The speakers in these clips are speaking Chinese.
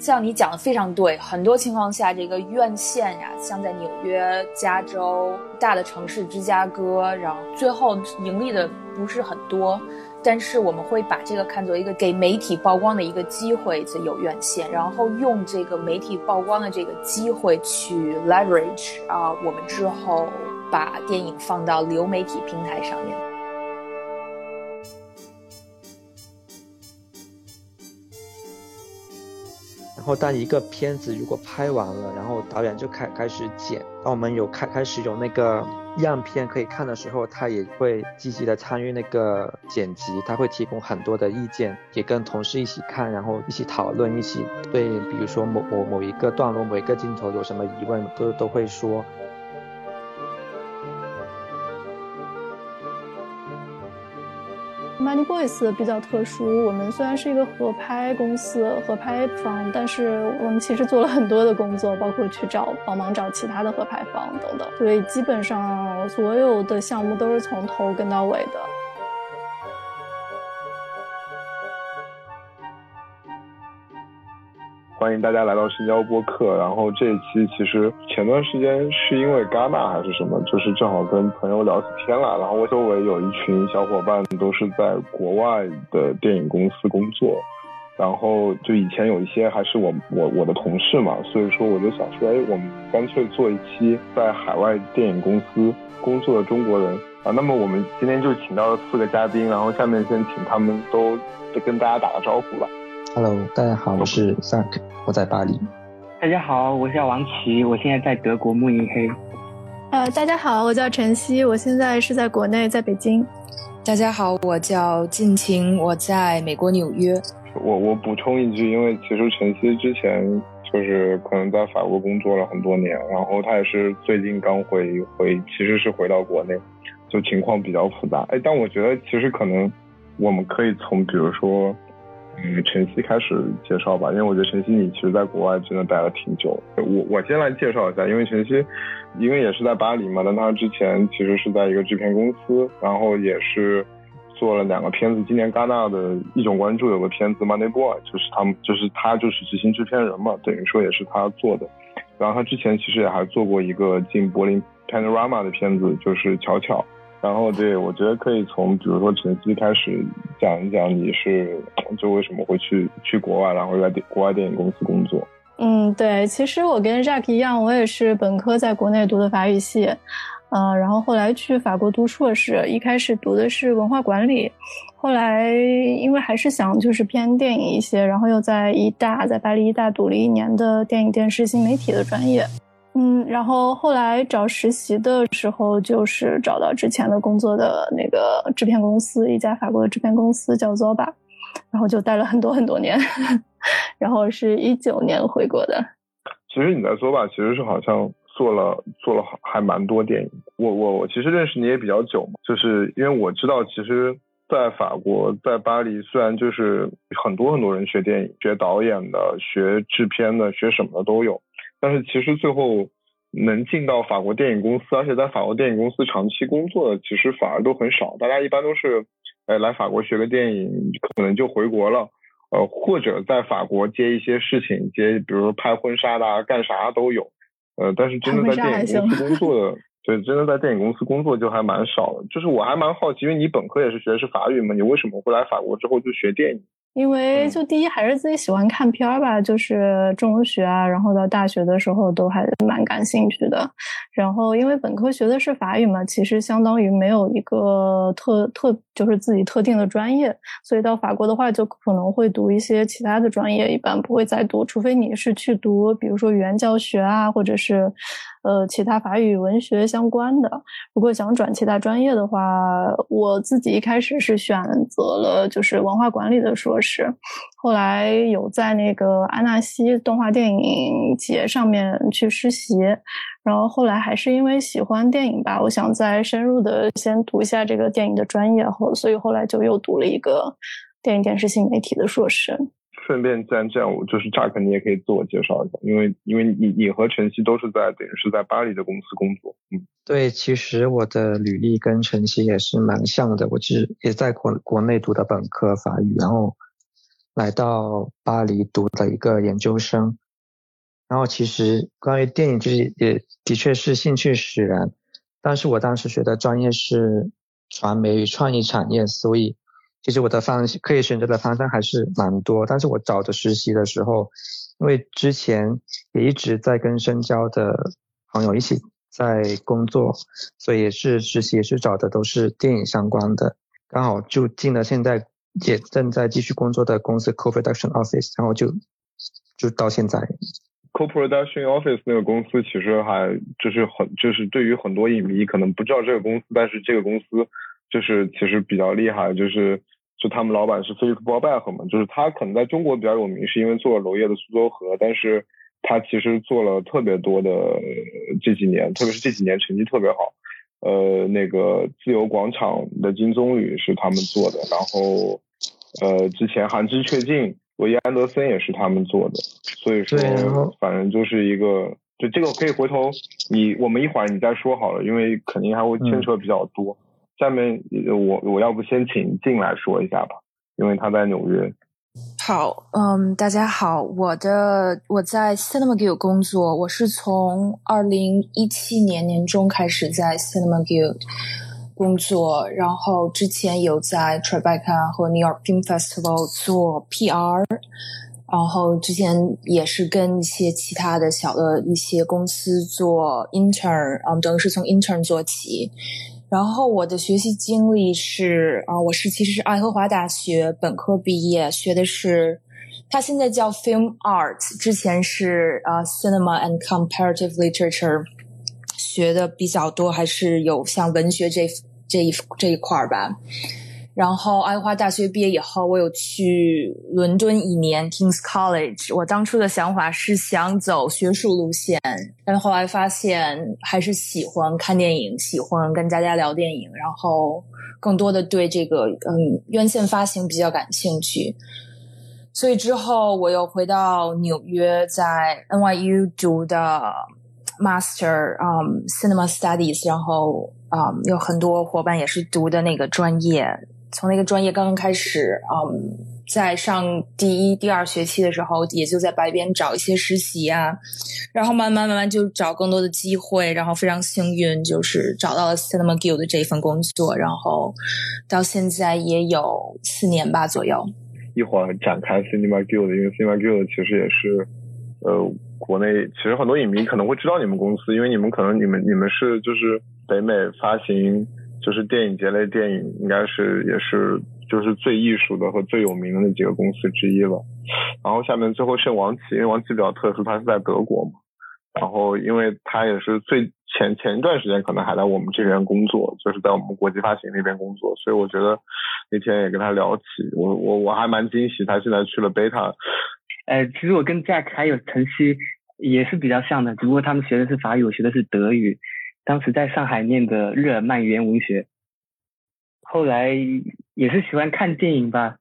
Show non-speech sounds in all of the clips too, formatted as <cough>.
像你讲的非常对，很多情况下，这个院线呀，像在纽约、加州大的城市、芝加哥，然后最后盈利的不是很多，但是我们会把这个看作一个给媒体曝光的一个机会，有院线，然后用这个媒体曝光的这个机会去 leverage 啊，我们之后把电影放到流媒体平台上面。后，当一个片子如果拍完了，然后导演就开开始剪。当我们有开开始有那个样片可以看的时候，他也会积极的参与那个剪辑，他会提供很多的意见，也跟同事一起看，然后一起讨论，一起对，比如说某某某一个段落、某一个镜头有什么疑问，都都会说。Money Boys 比较特殊，我们虽然是一个合拍公司、合拍方，但是我们其实做了很多的工作，包括去找帮忙找其他的合拍方等等，所以基本上所有的项目都是从头跟到尾的。欢迎大家来到深交播客。然后这一期其实前段时间是因为戛纳还是什么，就是正好跟朋友聊起天来。然后我周围有一群小伙伴都是在国外的电影公司工作，然后就以前有一些还是我我我的同事嘛，所以说我就想说，哎，我们干脆做一期在海外电影公司工作的中国人啊。那么我们今天就请到了四个嘉宾，然后下面先请他们都跟大家打个招呼吧。Hello，大家好，我是 Zack，我在巴黎。大家好，我叫王琦，我现在在德国慕尼黑。呃，大家好，我叫晨曦，我现在是在国内，在北京。大家好，我叫静晴，我在美国纽约。我我补充一句，因为其实晨曦之前就是可能在法国工作了很多年，然后他也是最近刚回回，其实是回到国内，就情况比较复杂。哎，但我觉得其实可能我们可以从比如说。嗯，晨曦开始介绍吧，因为我觉得晨曦你其实在国外真的待了挺久。我我先来介绍一下，因为晨曦，因为也是在巴黎嘛，但他之前其实是在一个制片公司，然后也是做了两个片子。今年戛纳的一种关注有个片子《Money Boy》，就是他们就是他就是执行制片人嘛，等于说也是他做的。然后他之前其实也还做过一个进柏林 Panorama 的片子，就是《巧巧》。然后对，我觉得可以从比如说晨曦开始讲一讲，你是就为什么会去去国外，然后在国外电影公司工作。嗯，对，其实我跟 Jack 一样，我也是本科在国内读的法语系，嗯，然后后来去法国读硕士，一开始读的是文化管理，后来因为还是想就是偏电影一些，然后又在医大，在巴黎医大读了一年的电影电视新媒体的专业。嗯，然后后来找实习的时候，就是找到之前的工作的那个制片公司，一家法国的制片公司叫 Zoba，然后就待了很多很多年，<laughs> 然后是一九年回国的。其实你在 Zoba 其实是好像做了做了还蛮多电影。我我我其实认识你也比较久嘛，就是因为我知道，其实，在法国，在巴黎，虽然就是很多很多人学电影、学导演的、学制片的、学什么的都有。但是其实最后能进到法国电影公司，而且在法国电影公司长期工作的，其实反而都很少。大家一般都是，呃，来法国学个电影，可能就回国了，呃，或者在法国接一些事情，接比如拍婚纱的，干啥都有。呃，但是真的在电影公司工作的，对，真的在电影公司工作就还蛮少的。就是我还蛮好奇，因为你本科也是学的是法语嘛，你为什么会来法国之后就学电影？因为就第一还是自己喜欢看片儿吧，就是中学啊，然后到大学的时候都还蛮感兴趣的。然后因为本科学的是法语嘛，其实相当于没有一个特特就是自己特定的专业，所以到法国的话就可能会读一些其他的专业，一般不会再读，除非你是去读，比如说语言教学啊，或者是。呃，其他法语文学相关的，如果想转其他专业的话，我自己一开始是选择了就是文化管理的硕士，后来有在那个安纳西动画电影节上面去实习，然后后来还是因为喜欢电影吧，我想再深入的先读一下这个电影的专业后，所以后来就又读了一个电影电视新媒体的硕士。顺便，既然这样，我就是乍肯，你也可以自我介绍一下，因为因为你你和晨曦都是在等于是在巴黎的公司工作，嗯，对，其实我的履历跟晨曦也是蛮像的，我其实也在国国内读的本科法语，然后来到巴黎读的一个研究生。然后其实关于电影，就是也的确是兴趣使然，但是我当时学的专业是传媒与创意产业，所以其实我的方可以选择的方向还是蛮多。但是我找的实习的时候，因为之前也一直在跟深交的朋友一起在工作，所以也是实习也是找的都是电影相关的，刚好就进了现在也正在继续工作的公司 Co-production Office，然后就就到现在。Co-production Office 那个公司其实还就是很就是对于很多影迷可能不知道这个公司，但是这个公司就是其实比较厉害，就是就他们老板是 Philip Borbach 嘛，就是他可能在中国比较有名，是因为做了娄烨的苏州河，但是他其实做了特别多的这几年，特别是这几年成绩特别好，呃，那个自由广场的金棕榈是他们做的，然后呃之前寒枝雀尽。维安德森也是他们做的，所以说，反正就是一个，就这个可以回头你我们一会儿你再说好了，因为肯定还会牵扯比较多。下面我我要不先请进来说一下吧，因为他在纽约。好，嗯，大家好，我的我在 Cinema Guild 工作，我是从二零一七年年中开始在 Cinema Guild。工作，然后之前有在 Tribeca 和 New York Film Festival 做 PR，然后之前也是跟一些其他的小的一些公司做 intern，嗯，等于是从 intern 做起。然后我的学习经历是，啊，我是其实是爱荷华大学本科毕业，学的是，它现在叫 Film Art，之前是啊 Cinema and Comparative Literature，学的比较多，还是有像文学这。这一这一块儿吧，然后爱华大学毕业以后，我有去伦敦一年 Kings College。我当初的想法是想走学术路线，但后来发现还是喜欢看电影，喜欢跟大家聊电影，然后更多的对这个嗯院线发行比较感兴趣。所以之后我又回到纽约，在 NYU 读的 Master 嗯 Cinema Studies，然后。啊，有很多伙伴也是读的那个专业，从那个专业刚刚开始，嗯，在上第一、第二学期的时候，也就在白边找一些实习啊，然后慢慢慢慢就找更多的机会，然后非常幸运，就是找到了 Cinema Guild 的这一份工作，然后到现在也有四年吧左右。一会儿展开 Cinema Guild，因为 Cinema Guild 其实也是，呃，国内其实很多影迷可能会知道你们公司，因为你们可能你们你们是就是。北美发行就是电影节类电影，应该是也是就是最艺术的和最有名的那几个公司之一了。然后下面最后剩王琦，因为王琦比较特殊，他是在德国嘛。然后因为他也是最前前一段时间可能还在我们这边工作，就是在我们国际发行那边工作，所以我觉得那天也跟他聊起，我我我还蛮惊喜，他现在去了贝塔。呃，其实我跟 Jack 还有晨曦也是比较像的，只不过他们学的是法语，我学的是德语。当时在上海念的日耳曼语言文学，后来也是喜欢看电影吧，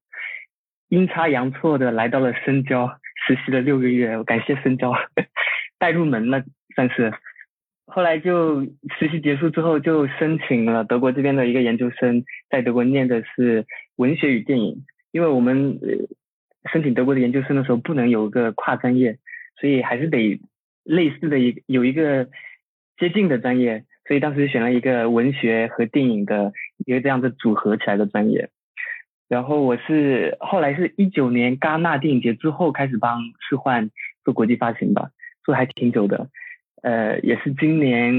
阴差阳错的来到了深交实习了六个月，感谢深交带入门了算是。后来就实习结束之后就申请了德国这边的一个研究生，在德国念的是文学与电影，因为我们申请德国的研究生的时候不能有个跨专业，所以还是得类似的一有一个。接近的专业，所以当时选了一个文学和电影的一个这样子组合起来的专业。然后我是后来是一九年戛纳电影节之后开始帮世幻做国际发行吧，做还挺久的。呃，也是今年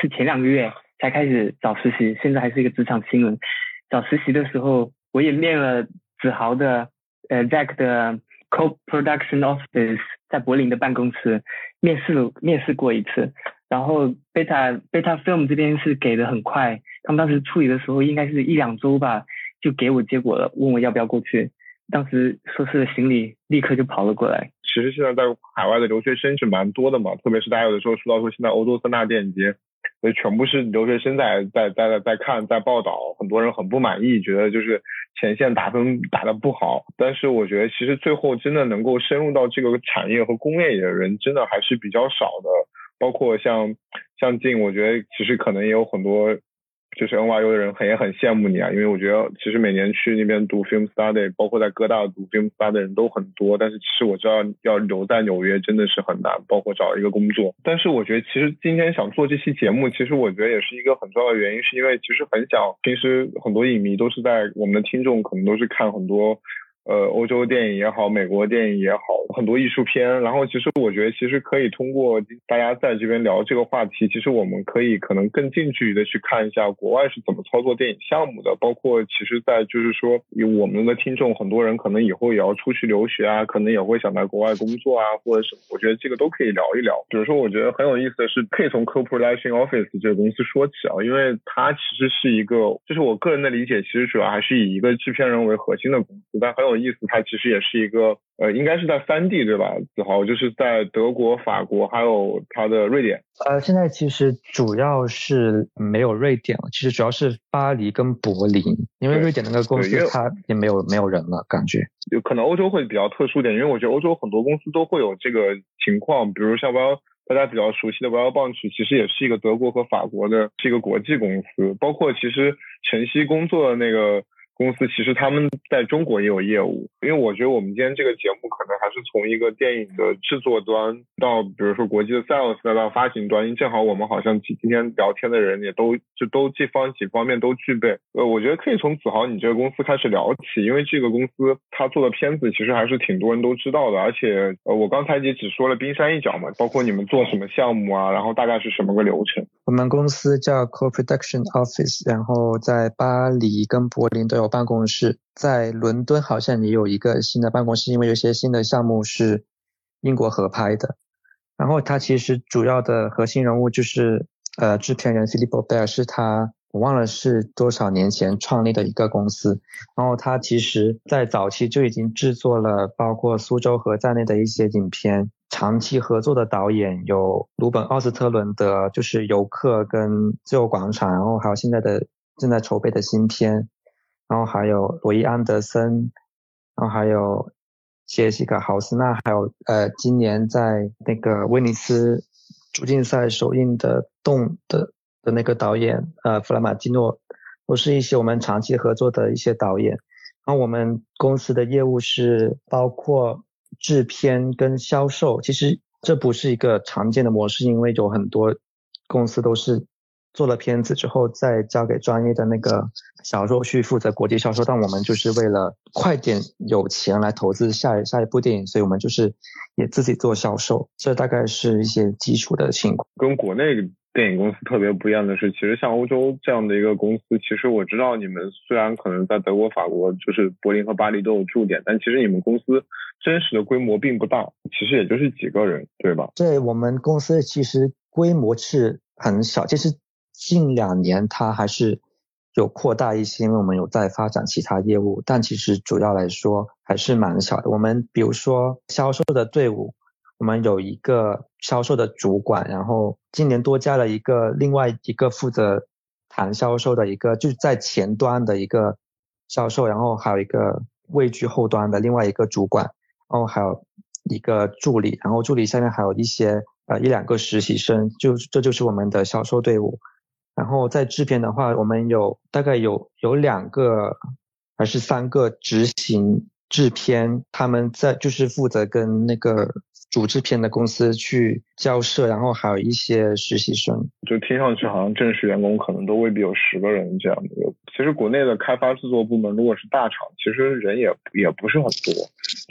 是前两个月才开始找实习，现在还是一个职场新人。找实习的时候，我也面了子豪的呃 Zack 的 Co-production Office 在柏林的办公室面试面试过一次。然后贝塔贝塔 film 这边是给的很快，他们当时处理的时候应该是一两周吧，就给我结果了，问我要不要过去。当时收拾了行李，立刻就跑了过来。其实现在在海外的留学生是蛮多的嘛，特别是大家有的时候说到说现在欧洲三大电影节，所以全部是留学生在在在在看在报道，很多人很不满意，觉得就是前线打分打的不好。但是我觉得其实最后真的能够深入到这个产业和工业里的人，真的还是比较少的。包括像像静，我觉得其实可能也有很多就是 NYU 的人很也很羡慕你啊，因为我觉得其实每年去那边读 film study，包括在哥大读 film study 的人都很多，但是其实我知道要留在纽约真的是很难，包括找一个工作。但是我觉得其实今天想做这期节目，其实我觉得也是一个很重要的原因，是因为其实很想，平时很多影迷都是在我们的听众可能都是看很多。呃，欧洲电影也好，美国电影也好，很多艺术片。然后，其实我觉得，其实可以通过大家在这边聊这个话题，其实我们可以可能更近距离的去看一下国外是怎么操作电影项目的。包括，其实，在就是说，有我们的听众，很多人可能以后也要出去留学啊，可能也会想在国外工作啊，或者什么。我觉得这个都可以聊一聊。比如说，我觉得很有意思的是，可以从 Co-Production Office 这个公司说起啊，因为它其实是一个，就是我个人的理解，其实主要还是以一个制片人为核心的公司，但很有意思，它其实也是一个呃，应该是在三地对吧？子豪就是在德国、法国，还有它的瑞典。呃，现在其实主要是没有瑞典了，其实主要是巴黎跟柏林，因为瑞典那个公司它也没有没有人了，感觉。有可能欧洲会比较特殊点，因为我觉得欧洲很多公司都会有这个情况，比如像 Well 大家比较熟悉的 Well Bunch，其实也是一个德国和法国的这个国际公司，包括其实晨曦工作的那个。公司其实他们在中国也有业务，因为我觉得我们今天这个节目可能还是从一个电影的制作端到，比如说国际的 sales 再到发行端，因为正好我们好像今今天聊天的人也都就都这方几方面都具备。呃，我觉得可以从子豪你这个公司开始聊起，因为这个公司他做的片子其实还是挺多人都知道的，而且呃我刚才也只说了冰山一角嘛，包括你们做什么项目啊，然后大概是什么个流程。我们公司叫 Co-Production Office，然后在巴黎跟柏林都有。办公室在伦敦好像也有一个新的办公室，因为有些新的项目是英国合拍的。然后他其实主要的核心人物就是呃制片人 Philip Bell，是他我忘了是多少年前创立的一个公司。然后他其实在早期就已经制作了包括苏州河在内的一些影片，长期合作的导演有鲁本奥斯特伦的，就是游客跟自由广场，然后还有现在的正在筹备的新片。然后还有罗伊安德森，然后还有杰西卡豪斯纳，还有呃，今年在那个威尼斯主竞赛首映的《动》的的那个导演呃，弗拉马基诺，都是一些我们长期合作的一些导演。然后我们公司的业务是包括制片跟销售，其实这不是一个常见的模式，因为有很多公司都是。做了片子之后，再交给专业的那个销售去负责国际销售。但我们就是为了快点有钱来投资下一下一部电影，所以我们就是也自己做销售。这大概是一些基础的情况。跟国内电影公司特别不一样的是，其实像欧洲这样的一个公司，其实我知道你们虽然可能在德国、法国，就是柏林和巴黎都有驻点，但其实你们公司真实的规模并不大，其实也就是几个人，对吧？对我们公司其实规模是很小，其实。近两年它还是有扩大一些，因为我们有在发展其他业务，但其实主要来说还是蛮小的。我们比如说销售的队伍，我们有一个销售的主管，然后今年多加了一个另外一个负责谈销售的一个，就是在前端的一个销售，然后还有一个位居后端的另外一个主管，然后还有一个助理，然后助理下面还有一些呃一两个实习生，就这就是我们的销售队伍。然后在制片的话，我们有大概有有两个还是三个执行制片，他们在就是负责跟那个主制片的公司去交涉，然后还有一些实习生。就听上去好像正式员工可能都未必有十个人这样的。其实国内的开发制作部门如果是大厂，其实人也也不是很多。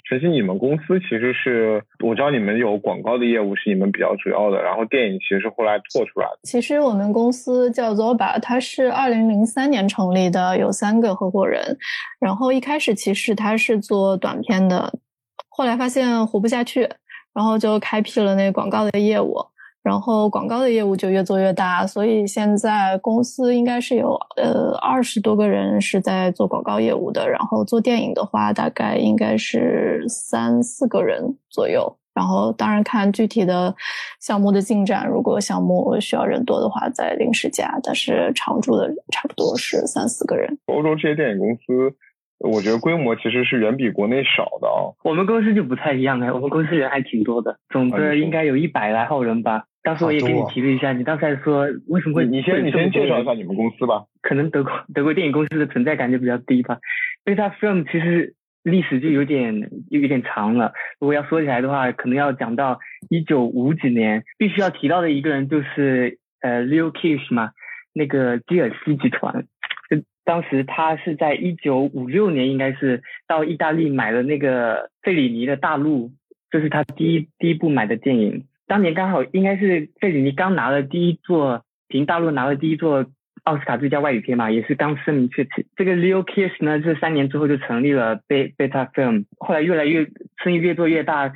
晨曦，你们公司其实是我知道你们有广告的业务是你们比较主要的，然后电影其实是后来拓出来的。其实我们公司叫 Zoba，它是二零零三年成立的，有三个合伙人。然后一开始其实他是做短片的，后来发现活不下去，然后就开辟了那广告的业务。然后广告的业务就越做越大，所以现在公司应该是有呃二十多个人是在做广告业务的。然后做电影的话，大概应该是三四个人左右。然后当然看具体的项目的进展，如果项目需要人多的话，再临时加。但是常驻的差不多是三四个人。欧洲这些电影公司，我觉得规模其实是远比国内少的啊。我们公司就不太一样哎，我们公司人还挺多的，总的应该有一百来号人吧。当时我也给你提了一下，你当时还说为什么会你先你先介绍一下你们公司吧。可能德国德国电影公司的存在感就比较低吧。Beta Film 其实历史就有点有有点长了。如果要说起来的话，可能要讲到一九五几年。必须要提到的一个人就是呃 Leo Kish 嘛，那个基尔西集团。当时他是在一九五六年，应该是到意大利买了那个费里尼的大陆，这是他第一第一部买的电影。当年刚好应该是费里尼刚拿了第一座，凭大陆拿了第一座奥斯卡最佳外语片嘛，也是刚声名鹊起。这个 Leo Kiss 呢，这三年之后就成立了 Beta Film，后来越来越生意越做越大。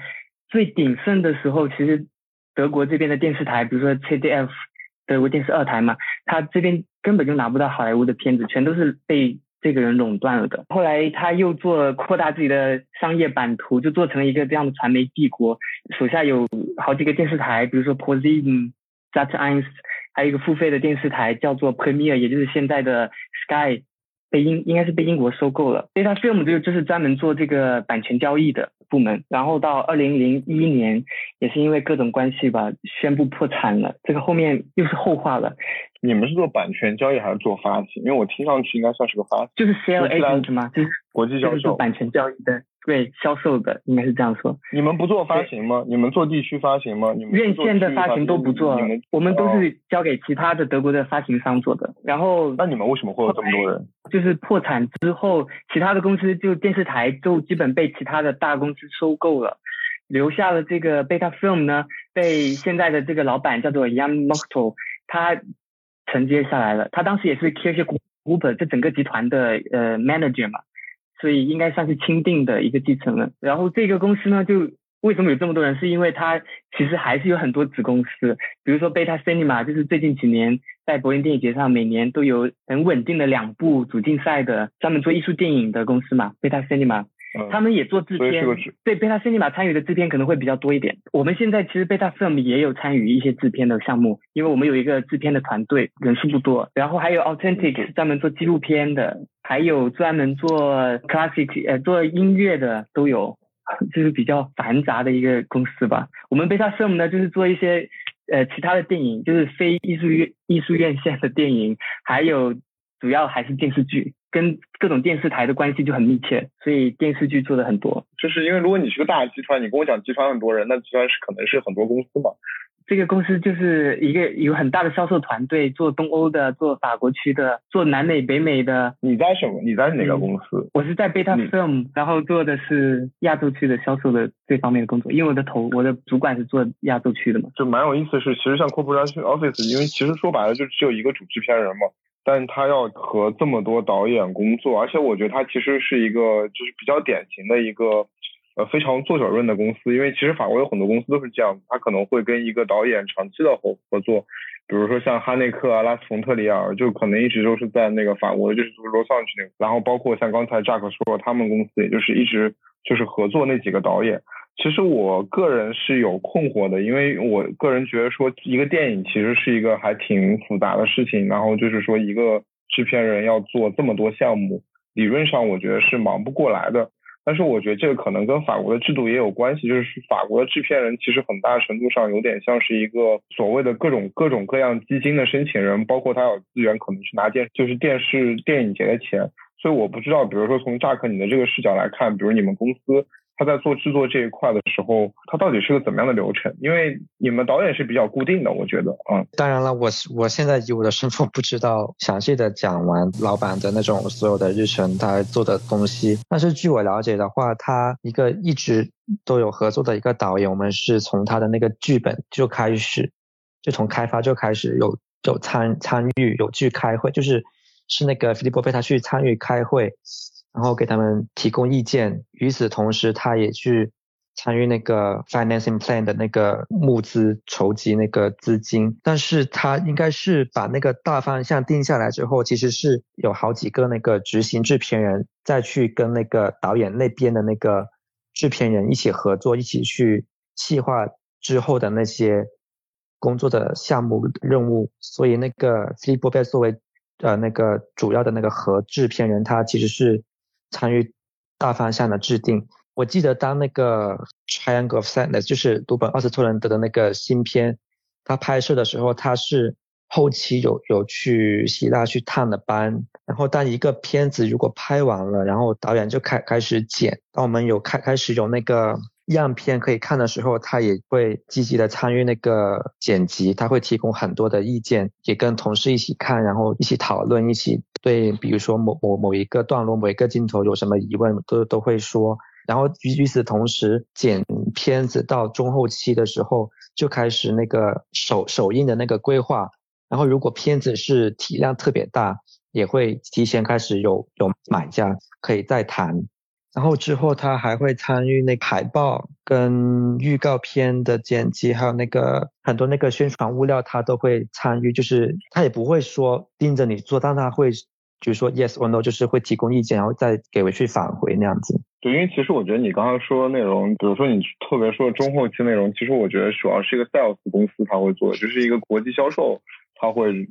最鼎盛的时候，其实德国这边的电视台，比如说 CDF 德国电视二台嘛，他这边根本就拿不到好莱坞的片子，全都是被。这个人垄断了的，后来他又做扩大自己的商业版图，就做成了一个这样的传媒帝国，手下有好几个电视台，比如说 ProSieben、Sat.1，还有一个付费的电视台叫做 Premier，也就是现在的 Sky。被英应该是被英国收购了，Beta Film 就就是专门做这个版权交易的部门，然后到二零零一年也是因为各种关系吧，宣布破产了，这个后面又是后话了。你们是做版权交易还是做发行？因为我听上去应该算是个发行，就是 Sale Agent 吗？就是国际销售版权交易的。对销售的应该是这样说。你们不做发行吗？你们做地区发行吗？你们院线的发行都不做，我们都是交给其他的德国的发行商做的。然后，那你们为什么会有这么多人？就是破产之后，其他的公司就电视台就基本被其他的大公司收购了，留下了这个 Beta Film 呢，被现在的这个老板叫做 Jan Mokto，他承接下来了。他当时也是 Group 这整个集团的呃 manager 嘛。所以应该算是钦定的一个继承人。然后这个公司呢，就为什么有这么多人？是因为它其实还是有很多子公司，比如说 Beta Cinema，就是最近几年在柏林电影节上每年都有很稳定的两部主竞赛的，专门做艺术电影的公司嘛，Beta Cinema。他们也做制片，对贝塔 cinema 参与的制片可能会比较多一点。我们现在其实贝塔 film 也有参与一些制片的项目，因为我们有一个制片的团队，人数不多。然后还有 authentic 是专门做纪录片的，还有专门做 classic 呃做音乐的都有，就是比较繁杂的一个公司吧。我们贝塔 film 呢就是做一些呃其他的电影，就是非艺术院艺术院线的电影，还有主要还是电视剧。跟各种电视台的关系就很密切，所以电视剧做的很多。就是因为如果你是个大集团，你跟我讲集团很多人，那集团是可能是很多公司嘛。这个公司就是一个有很大的销售团队，做东欧的，做法国区的，做南美、北美的。你在什么？你在哪个公司？我是在 Beta Film，然后做的是亚洲区的销售的这方面的工作。因为我的头，我的主管是做亚洲区的嘛。就蛮有意思是，其实像 Corporate Office，因为其实说白了就只有一个主制片人嘛。但他要和这么多导演工作，而且我觉得他其实是一个就是比较典型的一个呃非常做小润的公司，因为其实法国有很多公司都是这样，他可能会跟一个导演长期的合合作，比如说像哈内克啊、拉斯冯特里尔，就可能一直都是在那个法国就是罗桑去那个，然后包括像刚才 Jack 说他们公司也就是一直就是合作那几个导演。其实我个人是有困惑的，因为我个人觉得说一个电影其实是一个还挺复杂的事情，然后就是说一个制片人要做这么多项目，理论上我觉得是忙不过来的。但是我觉得这个可能跟法国的制度也有关系，就是法国的制片人其实很大程度上有点像是一个所谓的各种各种各样基金的申请人，包括他有资源可能是拿电就是电视电影节的钱，所以我不知道，比如说从扎克你的这个视角来看，比如你们公司。他在做制作这一块的时候，他到底是个怎么样的流程？因为你们导演是比较固定的，我觉得，嗯。当然了，我我现在以我的身份不知道详细的讲完老板的那种所有的日程，他做的东西。但是据我了解的话，他一个一直都有合作的一个导演，我们是从他的那个剧本就开始，就从开发就开始有有参参与有去开会，就是是那个菲利波贝他去参与开会。然后给他们提供意见，与此同时，他也去参与那个 financing plan 的那个募资筹集那个资金。但是他应该是把那个大方向定下来之后，其实是有好几个那个执行制片人再去跟那个导演那边的那个制片人一起合作，一起去细化之后的那些工作的项目任务。所以那个 C. b o b 作为呃那个主要的那个合制片人，他其实是。参与大方向的制定。我记得当那个《Triangle of Sadness》就是读本奥斯特伦德的那个新片他拍摄的时候他是后期有有去希腊去探的班，然后当一个片子如果拍完了，然后导演就开开始剪，当我们有开开始有那个。样片可以看的时候，他也会积极的参与那个剪辑，他会提供很多的意见，也跟同事一起看，然后一起讨论，一起对，比如说某某某一个段落、某一个镜头有什么疑问，都都会说。然后与与此同时，剪片子到中后期的时候，就开始那个首首映的那个规划。然后如果片子是体量特别大，也会提前开始有有买家可以再谈。然后之后他还会参与那海报跟预告片的剪辑，还有那个很多那个宣传物料，他都会参与。就是他也不会说盯着你做，但他会就是说 yes or no，就是会提供意见，然后再给回去返回那样子。对，因为其实我觉得你刚刚说的内容，比如说你特别说中后期内容，其实我觉得主要是一个 sales 公司他会做，就是一个国际销售他会。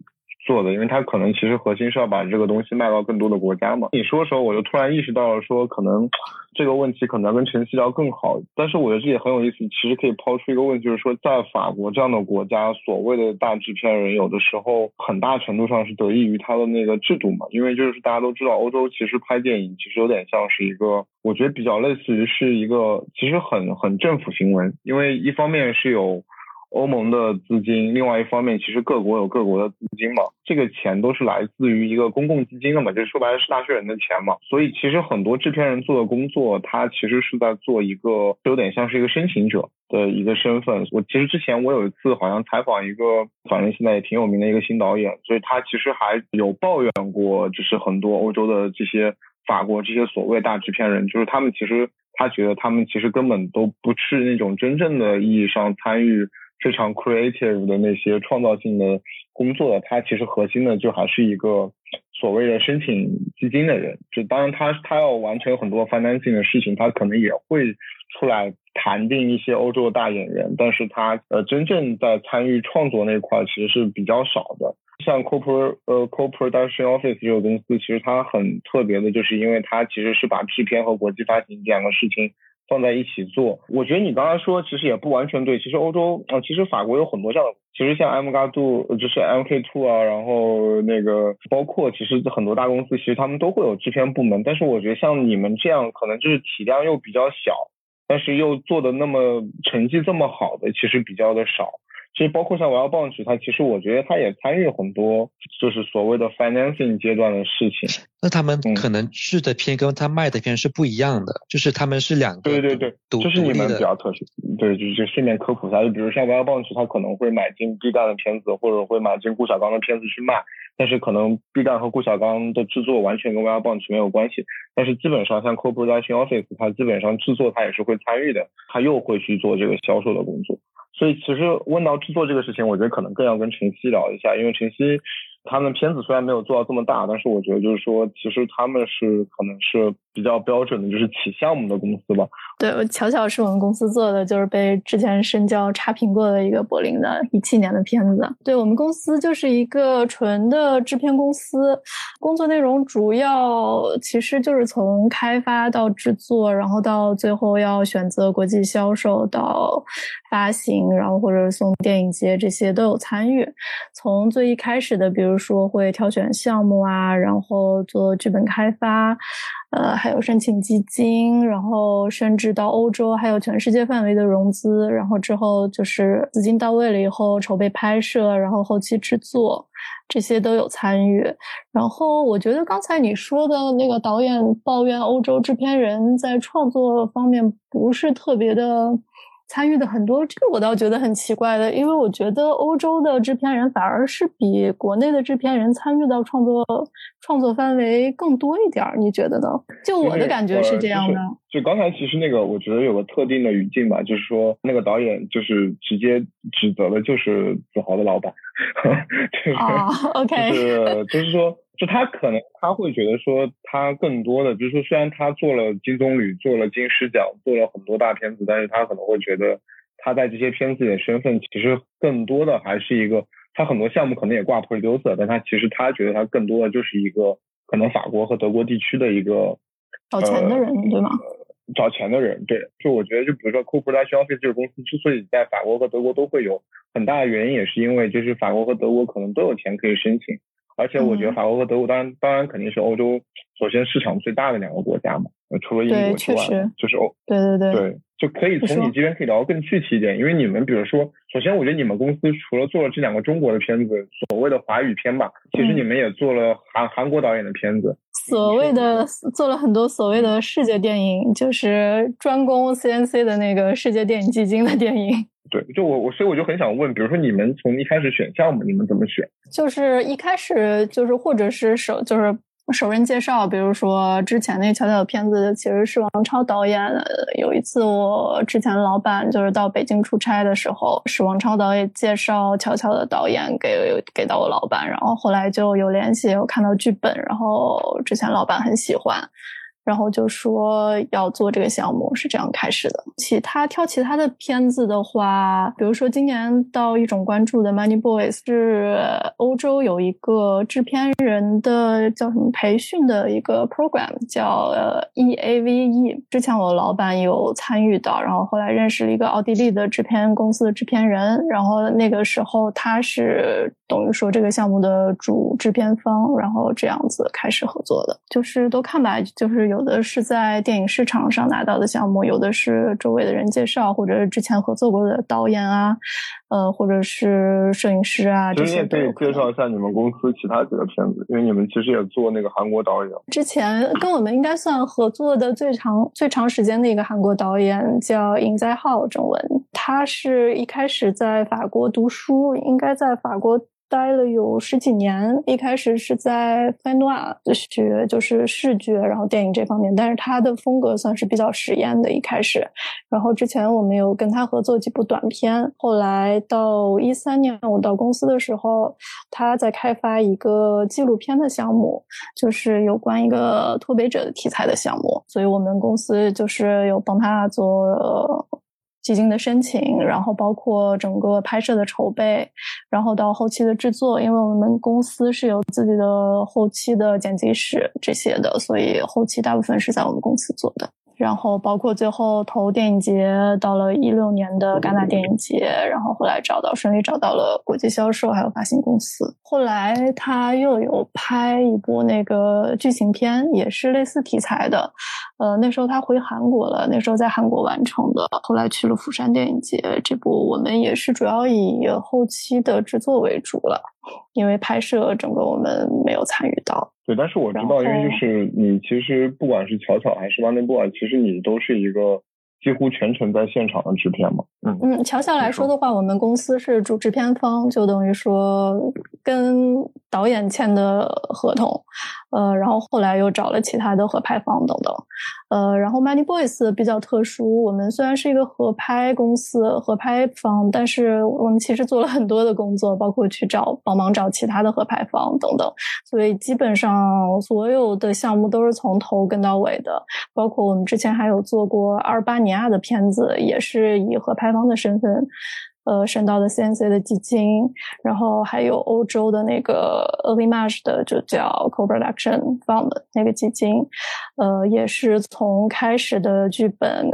做的，因为他可能其实核心是要把这个东西卖到更多的国家嘛。你说的时候，我就突然意识到了，说可能这个问题可能跟晨曦聊更好。但是我觉得这也很有意思，其实可以抛出一个问题，就是说在法国这样的国家，所谓的大制片人有的时候很大程度上是得益于他的那个制度嘛。因为就是大家都知道，欧洲其实拍电影其实有点像是一个，我觉得比较类似于是一个其实很很政府行为，因为一方面是有。欧盟的资金，另外一方面，其实各国有各国的资金嘛，这个钱都是来自于一个公共基金的嘛，就说白了是纳税人的钱嘛，所以其实很多制片人做的工作，他其实是在做一个有点像是一个申请者的一个身份。我其实之前我有一次好像采访一个，反正现在也挺有名的一个新导演，所以他其实还有抱怨过，就是很多欧洲的这些法国这些所谓大制片人，就是他们其实他觉得他们其实根本都不是那种真正的意义上参与。非常 creative 的那些创造性的工作，他其实核心的就还是一个所谓的申请基金的人。就当然他他要完成很多 financing 的事情，他可能也会出来谈定一些欧洲的大演员，但是他呃真正在参与创作那块其实是比较少的。像 co-pro 呃 co-production office 这个公司，其实它很特别的，就是因为它其实是把制片和国际发行两个事情。放在一起做，我觉得你刚才说其实也不完全对。其实欧洲啊，其实法国有很多这样的，其实像 M 加 Do 就是 MK Two 啊，然后那个包括其实很多大公司，其实他们都会有制片部门。但是我觉得像你们这样，可能就是体量又比较小，但是又做的那么成绩这么好的，其实比较的少。其实包括像我要棒曲，它其实我觉得它也参与很多，就是所谓的 financing 阶段的事情。那他们可能制的片跟他卖的片是不一样的，就是他们是两个。对对对，就是你们比较特殊。对，就是顺便科普一下，就比如像我要棒曲，它可能会买进 B 站的片子，或者会买进顾晓刚的片子去卖，但是可能 B 站和顾晓刚的制作完全跟 w 要棒曲没有关系。但是基本上像 Co-production Office，它基本上制作它也是会参与的，它又会去做这个销售的工作。所以其实问到制作这个事情，我觉得可能更要跟晨曦聊一下，因为晨曦他们片子虽然没有做到这么大，但是我觉得就是说，其实他们是可能是。比较标准的就是起项目的公司吧。对，巧巧是我们公司做的，就是被之前深交差评过的一个柏林的一七年的片子。对我们公司就是一个纯的制片公司，工作内容主要其实就是从开发到制作，然后到最后要选择国际销售到发行，然后或者送电影节这些都有参与。从最一开始的，比如说会挑选项目啊，然后做剧本开发。呃，还有申请基金，然后甚至到欧洲，还有全世界范围的融资，然后之后就是资金到位了以后，筹备拍摄，然后后期制作，这些都有参与。然后我觉得刚才你说的那个导演抱怨欧洲制片人在创作方面不是特别的。参与的很多，这个我倒觉得很奇怪的，因为我觉得欧洲的制片人反而是比国内的制片人参与到创作创作范围更多一点儿，你觉得呢？就我的感觉是这样的。就刚才其实那个，我觉得有个特定的语境吧，就是说那个导演就是直接指责的就是子豪的老板，<laughs> 就是就是说。就他可能他会觉得说他更多的，就是说虽然他做了金棕榈，做了金狮奖，做了很多大片子，但是他可能会觉得他在这些片子里的身份其实更多的还是一个，他很多项目可能也挂 producer，但他其实他觉得他更多的就是一个可能法国和德国地区的一个找钱的人，对吗？找钱的人。对，就我觉得，就比如说 Co-Production Office 这个公司之所以在法国和德国都会有很大的原因，也是因为就是法国和德国可能都有钱可以申请。而且我觉得法国和德国当然当然肯定是欧洲首先市场最大的两个国家嘛，除了英国之外，就是欧。对对对。对，就可以从你这边可以聊更具体一点，因为你们比如说，首先我觉得你们公司除了做了这两个中国的片子，所谓的华语片吧，其实你们也做了韩韩国导演的片子，所谓的做了很多所谓的世界电影，就是专攻 CNC 的那个世界电影基金的电影。对，就我我所以我就很想问，比如说你们从一开始选项目，你们怎么选？就是一开始就是或者是首就是熟人介绍，比如说之前那巧巧的片子其实是王超导演的。有一次我之前老板就是到北京出差的时候，是王超导演介绍巧巧的导演给给到我老板，然后后来就有联系，有看到剧本，然后之前老板很喜欢。然后就说要做这个项目，是这样开始的。其他挑其他的片子的话，比如说今年到一种关注的《Money Boys》，是欧洲有一个制片人的叫什么培训的一个 program，叫 EAVE。之前我老板有参与到，然后后来认识了一个奥地利的制片公司的制片人，然后那个时候他是等于说这个项目的主制片方，然后这样子开始合作的，就是都看吧，就是有。的是在电影市场上拿到的项目，有的是周围的人介绍，或者是之前合作过的导演啊，呃，或者是摄影师啊这些。可以介绍一下你们公司其他几个片子，因为你们其实也做那个韩国导演。之前跟我们应该算合作的最长最长时间的一个韩国导演叫尹在浩，中文。他是一开始在法国读书，应该在法国。待了有十几年，一开始是在 f a n o a 学就是视觉，然后电影这方面，但是他的风格算是比较实验的。一开始，然后之前我们有跟他合作几部短片，后来到一三年我到公司的时候，他在开发一个纪录片的项目，就是有关一个脱北者的题材的项目，所以我们公司就是有帮他做。基金的申请，然后包括整个拍摄的筹备，然后到后期的制作，因为我们公司是有自己的后期的剪辑室这些的，所以后期大部分是在我们公司做的。然后包括最后投电影节，到了一六年的戛纳电影节，然后后来找到顺利找到了国际销售还有发行公司。后来他又有拍一部那个剧情片，也是类似题材的。呃，那时候他回韩国了，那时候在韩国完成的。后来去了釜山电影节，这部我们也是主要以后期的制作为主了，因为拍摄整个我们没有参与到。对，但是我知道，因为就是你其实不管是巧巧还是 One Boy，其实你都是一个几乎全程在现场的制片嘛。嗯嗯，乔乔来说的话，我们公司是主制片方，就等于说跟导演签的合同。呃，然后后来又找了其他的合拍方等等，呃，然后 Money Boys 比较特殊，我们虽然是一个合拍公司、合拍方，但是我们其实做了很多的工作，包括去找帮忙找其他的合拍方等等，所以基本上所有的项目都是从头跟到尾的，包括我们之前还有做过阿尔巴尼亚的片子，也是以合拍方的身份。呃，申到的 CNC 的基金，然后还有欧洲的那个 Avimage 的，就叫 Co-Production Fund 那个基金，呃，也是从开始的剧本，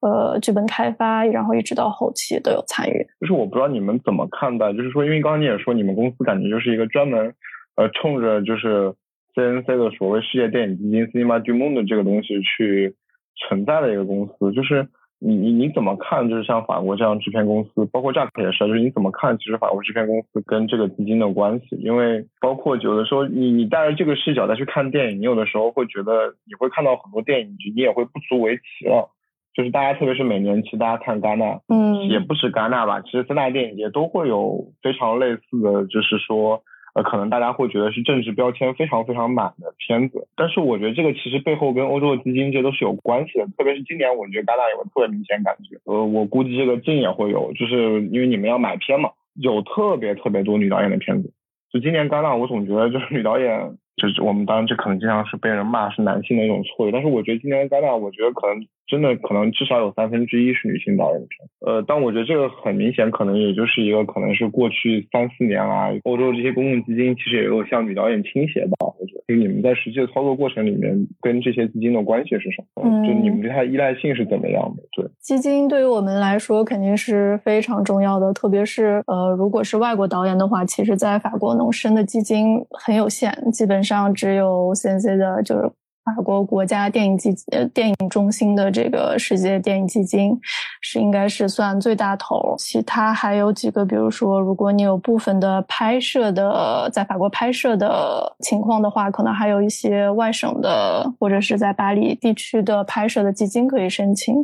呃，剧本开发，然后一直到后期都有参与。就是我不知道你们怎么看待，就是说，因为刚刚你也说，你们公司感觉就是一个专门，呃，冲着就是 CNC 的所谓世界电影基金 Cinema d u m o n 的这个东西去存在的一个公司，就是。你你你怎么看？就是像法国这样制片公司，包括 Jack 也是，就是你怎么看？其实法国制片公司跟这个基金的关系，因为包括有的时候你你带着这个视角再去看电影，你有的时候会觉得你会看到很多电影，你也会不足为奇了。就是大家特别是每年其实大家看戛纳，嗯，也不止戛纳吧，其实三大电影节都会有非常类似的就是说。呃，可能大家会觉得是政治标签非常非常满的片子，但是我觉得这个其实背后跟欧洲的基金这都是有关系的。特别是今年，我觉得戛纳有个特别明显感觉，呃，我估计这个金也会有，就是因为你们要买片嘛，有特别特别多女导演的片子。就今年戛纳，我总觉得就是女导演就是我们当然这可能经常是被人骂是男性的一种错觉，但是我觉得今年戛纳，我觉得可能真的可能至少有三分之一是女性导演的片。呃，但我觉得这个很明显，可能也就是一个可能是过去三四年来，欧洲这些公共基金其实也有向女导演倾斜吧。我觉得，就你们在实际的操作过程里面，跟这些基金的关系是什么？就你们对它依赖性是怎么样的？对，基金对于我们来说肯定是非常重要的，特别是呃，如果是外国导演的话，其实在法国能申的基金很有限，基本上只有 CNC 的，就是。法国国家电影基呃电影中心的这个世界电影基金是应该是算最大头，其他还有几个，比如说如果你有部分的拍摄的在法国拍摄的情况的话，可能还有一些外省的或者是在巴黎地区的拍摄的基金可以申请，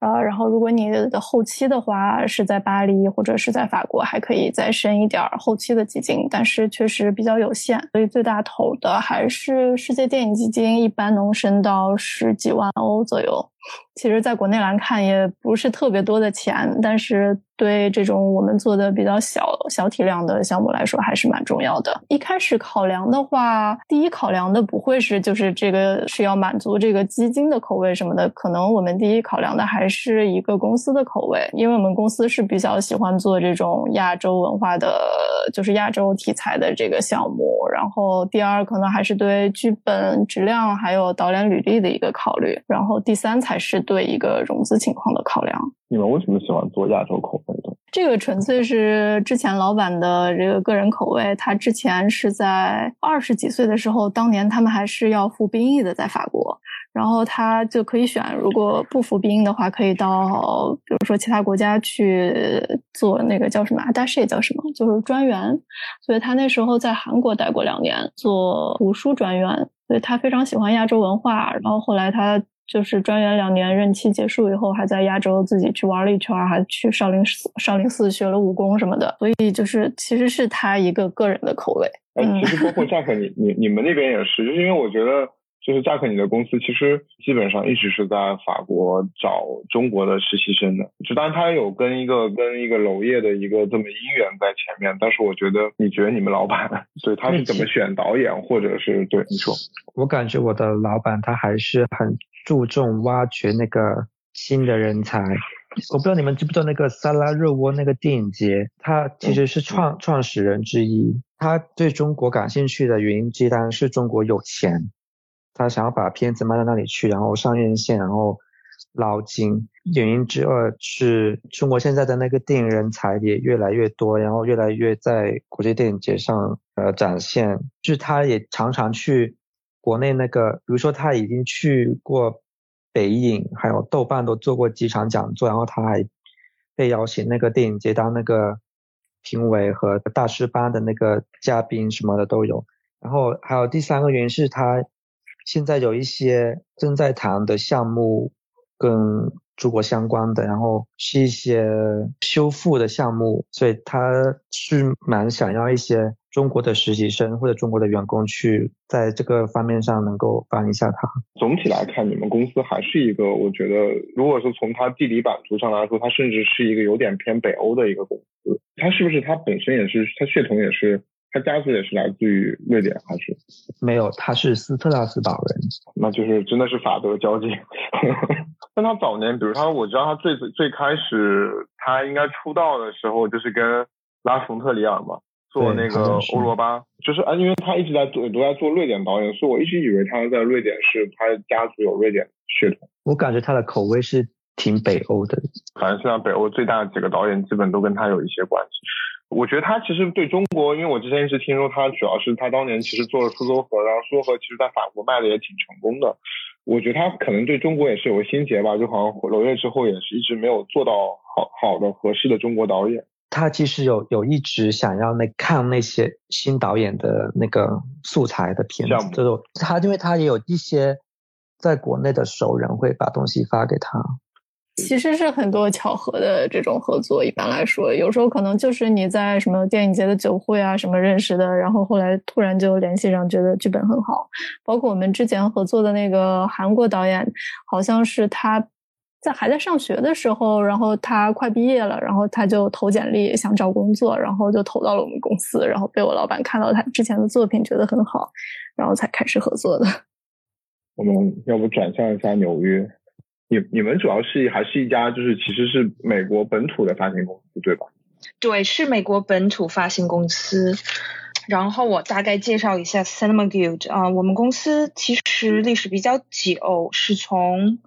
呃，然后如果你的后期的话是在巴黎或者是在法国，还可以再申一点后期的基金，但是确实比较有限，所以最大头的还是世界电影基金一般。能升到十几万欧左右。其实，在国内来看，也不是特别多的钱，但是对这种我们做的比较小小体量的项目来说，还是蛮重要的。一开始考量的话，第一考量的不会是就是这个是要满足这个基金的口味什么的，可能我们第一考量的还是一个公司的口味，因为我们公司是比较喜欢做这种亚洲文化的，就是亚洲题材的这个项目。然后第二，可能还是对剧本质量还有导演履历的一个考虑。然后第三才。还是对一个融资情况的考量。你们为什么喜欢做亚洲口味的？这个纯粹是之前老板的这个个人口味。他之前是在二十几岁的时候，当年他们还是要服兵役的，在法国，然后他就可以选，如果不服兵役的话，可以到比如说其他国家去做那个叫什么大事也叫什么，就是专员。所以他那时候在韩国待过两年，做图书专员。所以他非常喜欢亚洲文化。然后后来他。就是专员两年任期结束以后，还在亚洲自己去玩了一圈，还去少林寺少林寺学了武功什么的。所以就是其实是他一个个人的口味。哎，其实包括夏克，你你你们那边也是，就是因为我觉得，就是扎克你的公司其实基本上一直是在法国找中国的实习生的。就当然他有跟一个跟一个娄烨的一个这么姻缘在前面，但是我觉得，你觉得你们老板 <laughs> 对他是怎么选导演，或者是对你说？我感觉我的老板他还是很。注重挖掘那个新的人才，我不知道你们知不知道那个萨拉热窝那个电影节，他其实是创创始人之一。他对中国感兴趣的原因之一当然是中国有钱，他想要把片子卖到那里去，然后上院线，然后捞金。原因之二是中国现在的那个电影人才也越来越多，然后越来越在国际电影节上呃展现。就是他也常常去。国内那个，比如说他已经去过北影，还有豆瓣都做过几场讲座，然后他还被邀请那个电影节当那个评委和大师班的那个嘉宾什么的都有。然后还有第三个原因是他现在有一些正在谈的项目跟中国相关的，然后是一些修复的项目，所以他是蛮想要一些。中国的实习生或者中国的员工去在这个方面上能够帮一下他。总体来看，你们公司还是一个，我觉得，如果是从它地理版图上来说，它甚至是一个有点偏北欧的一个公司。它是不是它本身也是，它血统也是，它家族也是来自于瑞典还是？没有，他是斯特拉斯堡人，那就是真的是法德交界。<laughs> 但他早年，比如他，我知道他最最开始他应该出道的时候就是跟拉冯特里尔嘛。做那个欧罗巴，就是啊，因为他一直在做，都在做瑞典导演，所以我一直以为他在瑞典是他家族有瑞典血统。我感觉他的口味是挺北欧的，反正现在北欧最大的几个导演基本都跟他有一些关系。我觉得他其实对中国，因为我之前一直听说他主要是他当年其实做了苏州河，然后苏州河其实在法国卖的也挺成功的。我觉得他可能对中国也是有个心结吧，就好像娄烨之后也是一直没有做到好好的合适的中国导演。他其实有有一直想要那看那些新导演的那个素材的片子，他因为他也有一些在国内的熟人会把东西发给他。其实是很多巧合的这种合作，一般来说，有时候可能就是你在什么电影节的酒会啊什么认识的，然后后来突然就联系上，觉得剧本很好。包括我们之前合作的那个韩国导演，好像是他。在还在上学的时候，然后他快毕业了，然后他就投简历想找工作，然后就投到了我们公司，然后被我老板看到他之前的作品觉得很好，然后才开始合作的。我们要不转向一下纽约？你你们主要是还是一家就是其实是美国本土的发行公司对吧？对，是美国本土发行公司。然后我大概介绍一下 Cinema Guild 啊，我们公司其实历史比较久，是从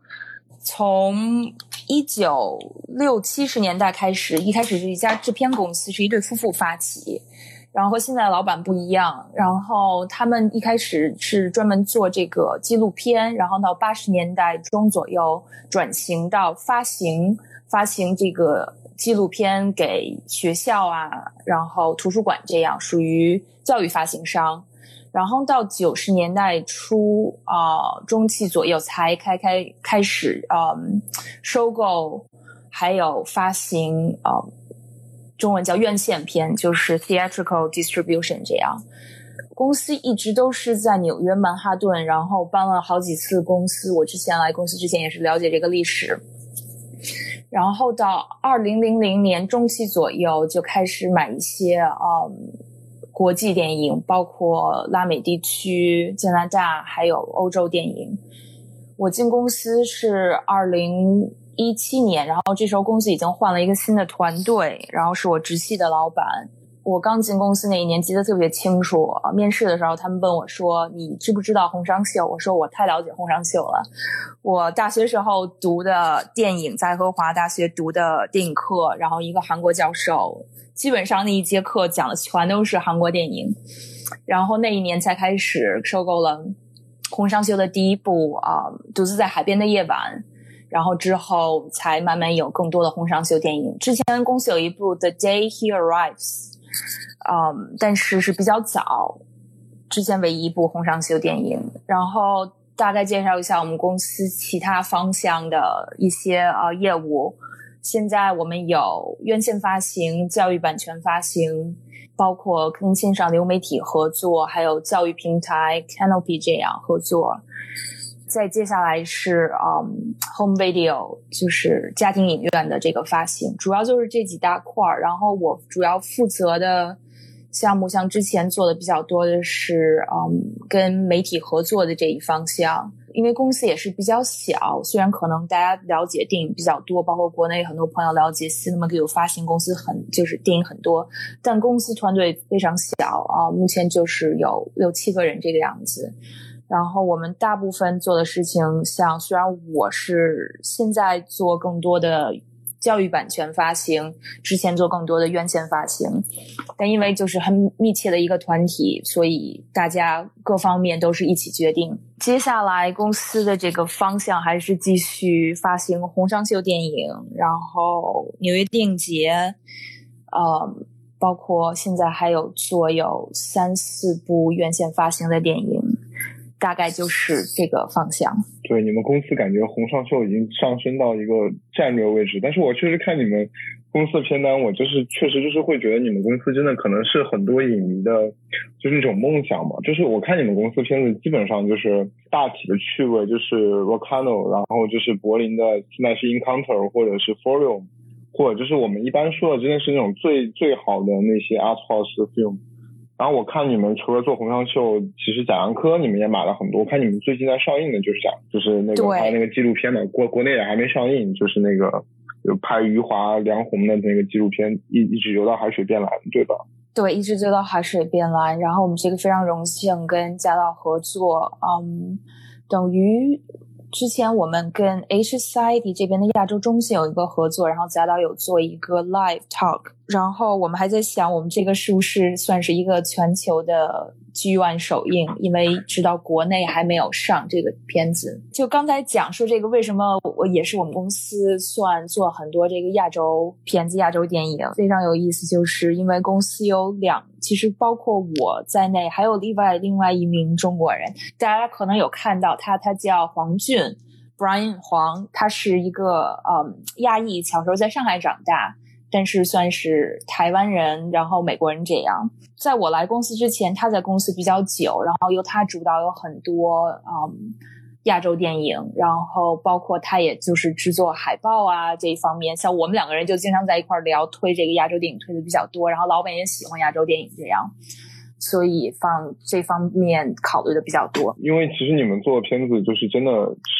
从一九六七十年代开始，一开始是一家制片公司，是一对夫妇发起，然后和现在的老板不一样，然后他们一开始是专门做这个纪录片，然后到八十年代中左右转型到发行发行这个。纪录片给学校啊，然后图书馆这样属于教育发行商，然后到九十年代初啊中期左右才开开开始嗯收购，还有发行啊中文叫院线片，就是 theatrical distribution 这样。公司一直都是在纽约曼哈顿，然后搬了好几次公司。我之前来公司之前也是了解这个历史。然后到二零零零年中期左右就开始买一些嗯国际电影，包括拉美地区、加拿大还有欧洲电影。我进公司是二零一七年，然后这时候公司已经换了一个新的团队，然后是我直系的老板。我刚进公司那一年记得特别清楚，面试的时候他们问我说：“你知不知道红商秀？”我说：“我太了解红商秀了。我大学时候读的电影，在和华大学读的电影课，然后一个韩国教授，基本上那一节课讲的全都是韩国电影。然后那一年才开始收购了红商秀的第一部啊，《独自在海边的夜晚》，然后之后才慢慢有更多的红商秀电影。之前公司有一部《The Day He Arrives》。嗯，但是是比较早，之前唯一一部红上秀电影。然后大概介绍一下我们公司其他方向的一些呃业务。现在我们有院线发行、教育版权发行，包括跟线上流媒体合作，还有教育平台 Canopy 这样合作。再接下来是嗯 Home Video，就是家庭影院的这个发行，主要就是这几大块儿。然后我主要负责的。项目像之前做的比较多的是，嗯，跟媒体合作的这一方向。因为公司也是比较小，虽然可能大家了解电影比较多，包括国内很多朋友了解 Cinema Guild 发行公司很就是电影很多，但公司团队非常小啊，目前就是有六七个人这个样子。然后我们大部分做的事情，像虽然我是现在做更多的。教育版权发行之前做更多的院线发行，但因为就是很密切的一个团体，所以大家各方面都是一起决定。接下来公司的这个方向还是继续发行红双秀电影，然后纽约电影节，呃，包括现在还有做有三四部院线发行的电影。大概就是这个方向。对，你们公司感觉红上秀已经上升到一个战略位置，但是我确实看你们公司的片单，我就是确实就是会觉得你们公司真的可能是很多影迷的，就是一种梦想嘛。就是我看你们公司片子基本上就是大体的趣味，就是 Volcano，然后就是柏林的现在是 Encounter 或者是 Forum，或者就是我们一般说的真的是那种最最好的那些 Art House film。然后我看你们除了做红裳秀，其实贾樟柯你们也买了很多。我看你们最近在上映的就是贾，就是那个拍那个纪录片嘛，国国内也还没上映，就是那个就拍余华、梁红的那个纪录片，一一直游到海水变蓝，对吧？对，一直游到海水变蓝。然后我们这个非常荣幸跟贾导合作，嗯，等于。之前我们跟 H Society 这边的亚洲中心有一个合作，然后贾导有做一个 live talk，然后我们还在想，我们这个是不是算是一个全球的剧院首映？因为直到国内还没有上这个片子。就刚才讲说这个，为什么我也是我们公司算做很多这个亚洲片子、亚洲电影，非常有意思，就是因为公司有两。其实包括我在内，还有另外另外一名中国人，大家可能有看到他，他叫黄俊，Brian 黄，他是一个嗯亚裔，小时候在上海长大，但是算是台湾人，然后美国人这样。在我来公司之前，他在公司比较久，然后由他主导有很多嗯亚洲电影，然后包括他也就是制作海报啊这一方面，像我们两个人就经常在一块聊推这个亚洲电影推的比较多，然后老板也喜欢亚洲电影这样。所以放这方面考虑的比较多，因为其实你们做的片子就是真的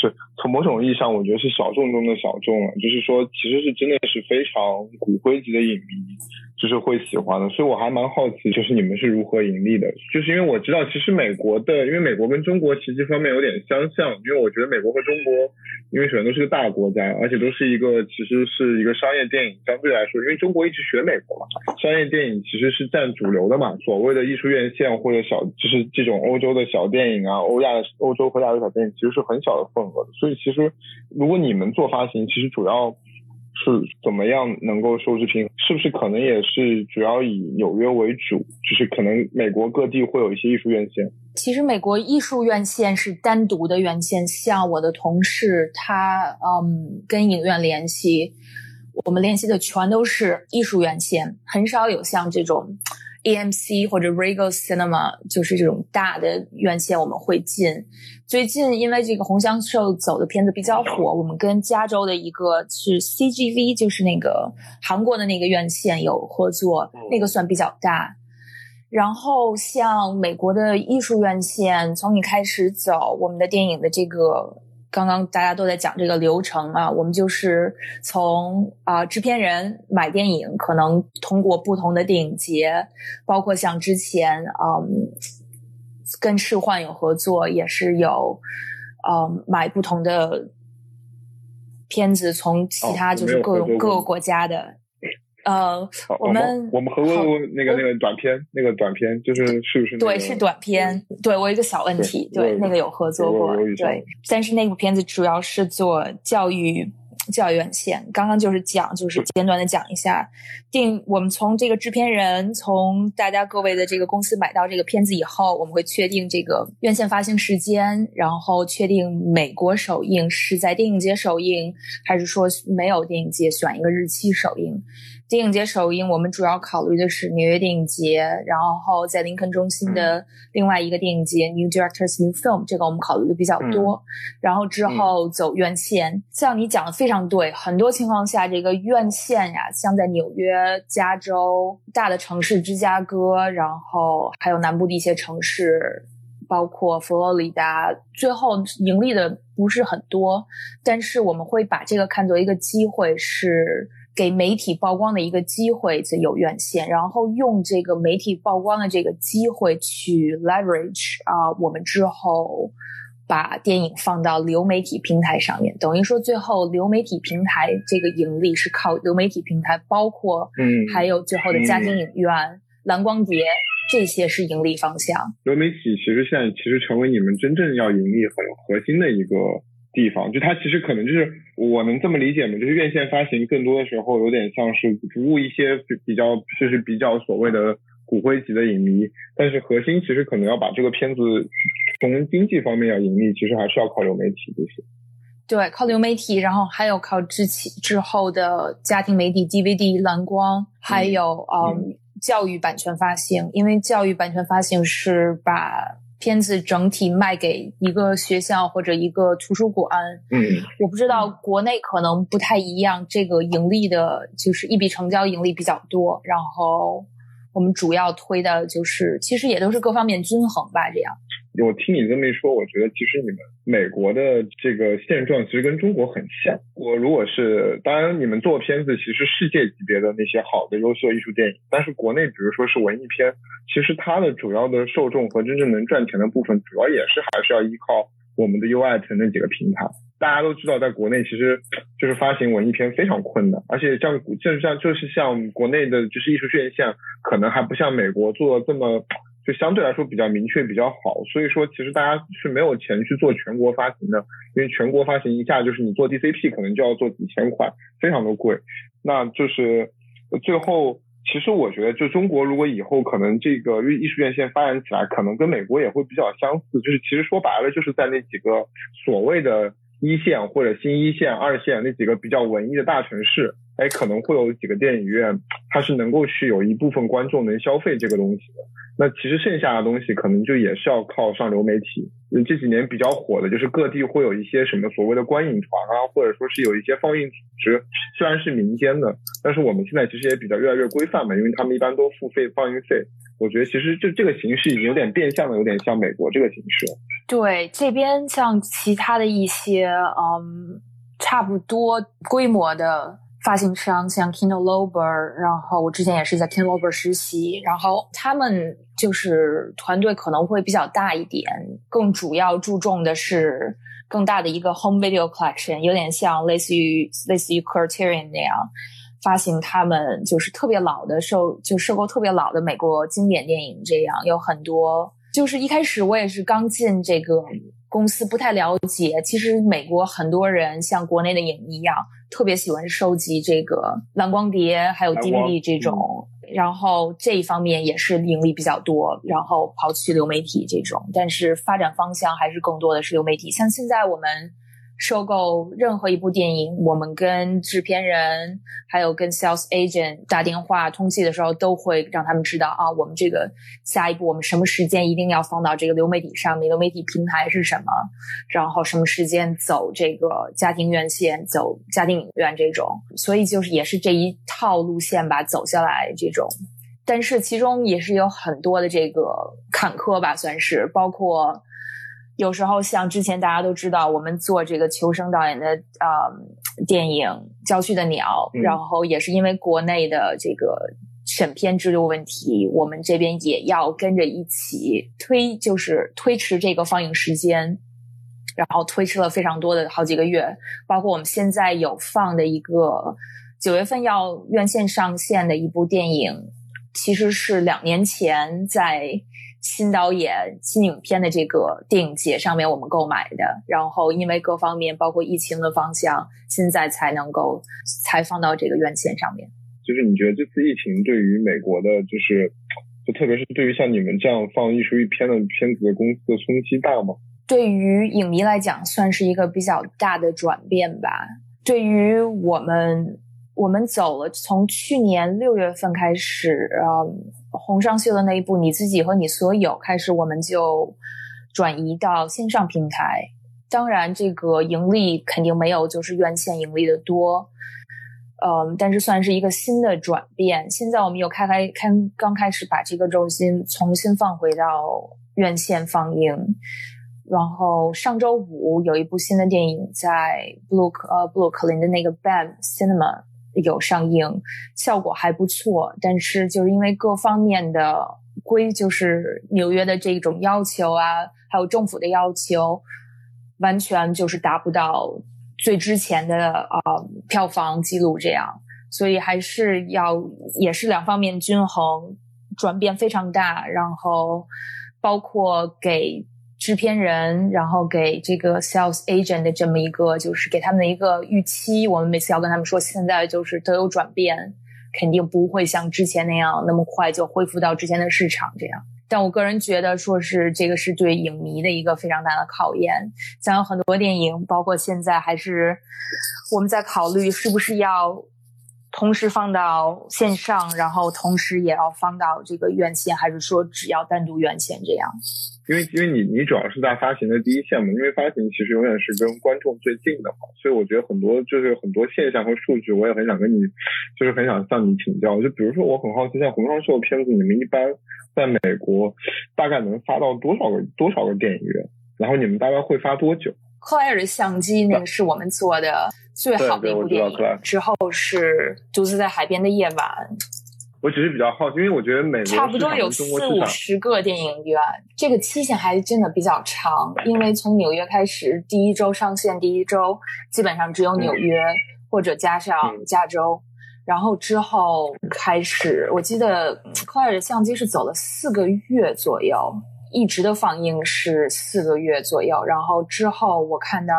是从某种意义上，我觉得是小众中的小众了，就是说其实是真的是非常骨灰级的影迷。就是会喜欢的，所以我还蛮好奇，就是你们是如何盈利的？就是因为我知道，其实美国的，因为美国跟中国其实这方面有点相像，因为我觉得美国和中国，因为首先都是个大国家，而且都是一个其实是一个商业电影，相对来说，因为中国一直学美国嘛，商业电影其实是占主流的嘛，所谓的艺术院线或者小，就是这种欧洲的小电影啊，欧亚的欧洲和亚洲小电影，其实是很小的份额的，所以其实如果你们做发行，其实主要。是怎么样能够收支平衡？是不是可能也是主要以纽约为主？就是可能美国各地会有一些艺术院线。其实美国艺术院线是单独的院线，像我的同事他嗯跟影院联系，我们联系的全都是艺术院线，很少有像这种。AMC 或者 Regal Cinema 就是这种大的院线，我们会进。最近因为这个红香秀走的片子比较火，我们跟加州的一个是 CGV，就是那个韩国的那个院线有合作，那个算比较大。然后像美国的艺术院线，从你开始走，我们的电影的这个。刚刚大家都在讲这个流程啊，我们就是从啊制片人买电影，可能通过不同的电影节，包括像之前嗯跟赤幻有合作，也是有嗯买不同的片子，从其他就是各种各个国家的。呃，我们我们合作过那个那个短片，那个短片就是是不是？对，是短片。对我一个小问题，对那个有合作过，对。但是那部片子主要是做教育。教育院线刚刚就是讲，就是简短的讲一下，定我们从这个制片人，从大家各位的这个公司买到这个片子以后，我们会确定这个院线发行时间，然后确定美国首映是在电影节首映，还是说没有电影节选一个日期首映。电影节首映，我们主要考虑的是纽约电影节，然后在林肯中心的另外一个电影节 New Directors New Film，这个我们考虑的比较多。然后之后走院线，像你讲的非常对，很多情况下这个院线呀，像在纽约、加州大的城市芝加哥，然后还有南部的一些城市，包括佛罗里达，最后盈利的不是很多，但是我们会把这个看作一个机会是。给媒体曝光的一个机会，这有院线，然后用这个媒体曝光的这个机会去 leverage 啊，我们之后把电影放到流媒体平台上面，等于说最后流媒体平台这个盈利是靠流媒体平台，包括嗯，还有最后的家庭影院、蓝光碟这些是盈利方向。流媒体其实现在其实成为你们真正要盈利很核心的一个。地方就它其实可能就是我能这么理解吗？就是院线发行更多的时候有点像是服务一些比较就是比较所谓的骨灰级的影迷，但是核心其实可能要把这个片子从经济方面要盈利，其实还是要靠流媒体这些。对，靠流媒体，然后还有靠之前之后的家庭媒体 DVD 蓝光，还有嗯教育版权发行，因为教育版权发行是把。片子整体卖给一个学校或者一个图书馆，嗯，我不知道国内可能不太一样，这个盈利的就是一笔成交盈利比较多，然后我们主要推的就是其实也都是各方面均衡吧，这样。我听你这么一说，我觉得其实你们美国的这个现状其实跟中国很像。我如果是当然，你们做片子其实世界级别的那些好的优秀艺术电影，但是国内比如说是文艺片，其实它的主要的受众和真正能赚钱的部分，主要也是还是要依靠我们的 U I 那几个平台。大家都知道，在国内其实就是发行文艺片非常困难，而且像就是像就是像国内的就是艺术院线，可能还不像美国做的这么。就相对来说比较明确比较好，所以说其实大家是没有钱去做全国发行的，因为全国发行一下就是你做 DCP 可能就要做几千块，非常的贵。那就是最后，其实我觉得就中国如果以后可能这个艺术院线发展起来，可能跟美国也会比较相似，就是其实说白了就是在那几个所谓的一线或者新一线、二线那几个比较文艺的大城市，哎，可能会有几个电影院，它是能够去有一部分观众能消费这个东西的。那其实剩下的东西可能就也是要靠上流媒体这几年比较火的就是各地会有一些什么所谓的观影团啊，或者说是有一些放映组织，虽然是民间的，但是我们现在其实也比较越来越规范嘛，因为他们一般都付费放映费。我觉得其实这这个形式已经有点变相的，有点像美国这个形式。对，这边像其他的一些嗯差不多规模的。发行商像 Kindle Lober，然后我之前也是在 Kindle Lober 实习，然后他们就是团队可能会比较大一点，更主要注重的是更大的一个 Home Video Collection，有点像类似于类似于 Criterion 那样发行他们就是特别老的收就收购特别老的美国经典电影，这样有很多。就是一开始我也是刚进这个公司，不太了解。其实美国很多人像国内的影迷一样。特别喜欢收集这个蓝光碟，还有 DVD 这种，然后这一方面也是盈利比较多。然后抛去流媒体这种，但是发展方向还是更多的是流媒体。像现在我们。收购任何一部电影，我们跟制片人还有跟 sales agent 打电话通气的时候，都会让他们知道啊，我们这个下一步我们什么时间一定要放到这个流媒体上面，流媒体平台是什么，然后什么时间走这个家庭院线，走家庭影院这种，所以就是也是这一套路线吧，走下来这种，但是其中也是有很多的这个坎坷吧，算是包括。有时候像之前大家都知道，我们做这个求生导演的啊电影《郊区的鸟》，然后也是因为国内的这个审片制度问题，我们这边也要跟着一起推，就是推迟这个放映时间，然后推迟了非常多的好几个月。包括我们现在有放的一个九月份要院线上线的一部电影，其实是两年前在。新导演、新影片的这个电影节上面，我们购买的，然后因为各方面，包括疫情的方向，现在才能够才放到这个院线上面。就是你觉得这次疫情对于美国的，就是就特别是对于像你们这样放艺术片的片子的公司的冲击大吗？对于影迷来讲，算是一个比较大的转变吧。对于我们，我们走了，从去年六月份开始，嗯。红上秀的那一部，你自己和你所有开始，我们就转移到线上平台。当然，这个盈利肯定没有就是院线盈利的多，嗯，但是算是一个新的转变。现在我们又开开开刚开始把这个重心重新放回到院线放映。然后上周五有一部新的电影在布鲁克呃布鲁克林的那个 BAM Cinema。有上映，效果还不错，但是就是因为各方面的规，就是纽约的这种要求啊，还有政府的要求，完全就是达不到最之前的啊票房记录这样，所以还是要也是两方面均衡，转变非常大，然后包括给。制片人，然后给这个 sales agent 的这么一个，就是给他们的一个预期。我们每次要跟他们说，现在就是都有转变，肯定不会像之前那样那么快就恢复到之前的市场这样。但我个人觉得，说是这个是对影迷的一个非常大的考验。像有很多电影，包括现在还是我们在考虑是不是要同时放到线上，然后同时也要放到这个院线，还是说只要单独院线这样。因为因为你你主要是在发行的第一线嘛，因为发行其实永远是跟观众最近的嘛，所以我觉得很多就是很多现象和数据，我也很想跟你，就是很想向你请教。就比如说我很好奇，像红双秀的片子，你们一般在美国大概能发到多少个多少个电影院？然后你们大概会发多久？克莱尔的相机那个是我们做的最好的一部电影，之后是独自在海边的夜晚。我只是比较好奇，因为我觉得美国差不多有四五十个电影院，这个期限还真的比较长。因为从纽约开始，第一周上线，第一周基本上只有纽约或者加上加州，然后之后开始，我记得克莱尔的相机是走了四个月左右，一直的放映是四个月左右。然后之后我看到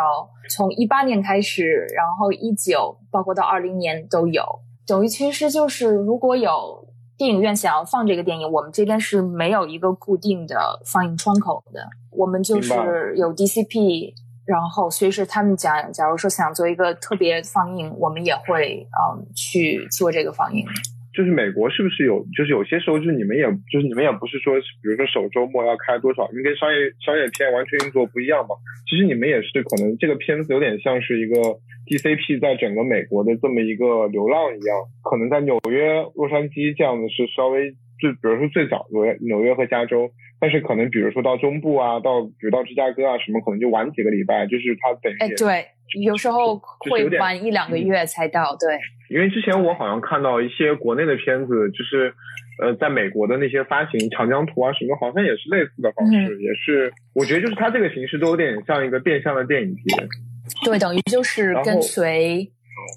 从一八年开始，然后一九包括到二零年都有。等于其实就是，如果有电影院想要放这个电影，我们这边是没有一个固定的放映窗口的。我们就是有 DCP，然后随时他们讲，假如说想做一个特别放映，我们也会嗯去做这个放映。就是美国是不是有，就是有些时候就是你们也就是你们也不是说，比如说首周末要开多少，因为跟商业商业片完全运作不一样嘛。其实你们也是可能这个片子有点像是一个 DCP 在整个美国的这么一个流浪一样，可能在纽约、洛杉矶这样的是稍微就比如说最早纽约、纽约和加州，但是可能比如说到中部啊，到比如到芝加哥啊什么，可能就晚几个礼拜，就是它等于哎，对，有时候会晚一两个月才到，对。因为之前我好像看到一些国内的片子，就是呃，在美国的那些发行长江图啊什么，好像也是类似的方式，也是我觉得就是它这个形式都有点像一个变相的电影节。对，等于就是跟随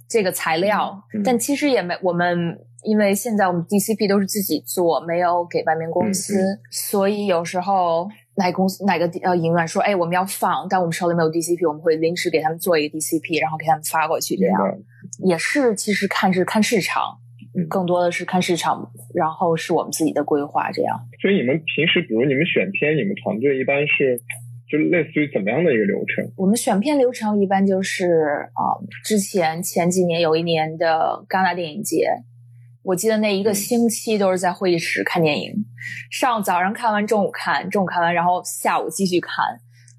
这个材料，但其实也没我们，因为现在我们 DCP 都是自己做，没有给外面公司，所以有时候哪公司哪个呃影院说，哎，我们要放，但我们手里没有 DCP，我们会临时给他们做一个 DCP，然后给他们发过去，这样。也是，其实看是看市场，更多的是看市场，然后是我们自己的规划这样。所以你们平时，比如你们选片，你们团队一般是就类似于怎么样的一个流程？我们选片流程一般就是啊，之前前几年有一年的戛纳电影节，我记得那一个星期都是在会议室看电影，上早上看完，中午看，中午看完，然后下午继续看。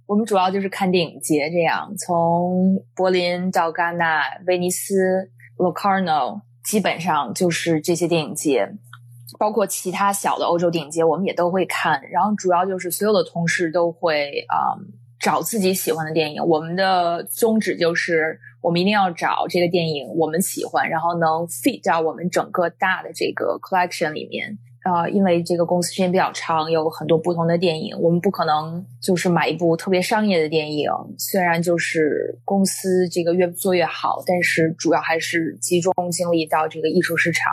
我们主要就是看电影节，这样从柏林到戛纳、威尼斯、Locarno，基本上就是这些电影节，包括其他小的欧洲电影节，我们也都会看。然后主要就是所有的同事都会啊找自己喜欢的电影。我们的宗旨就是，我们一定要找这个电影我们喜欢，然后能 fit 到我们整个大的这个 collection 里面。啊，因为这个公司时间比较长，有很多不同的电影，我们不可能就是买一部特别商业的电影。虽然就是公司这个越做越好，但是主要还是集中精力到这个艺术市场。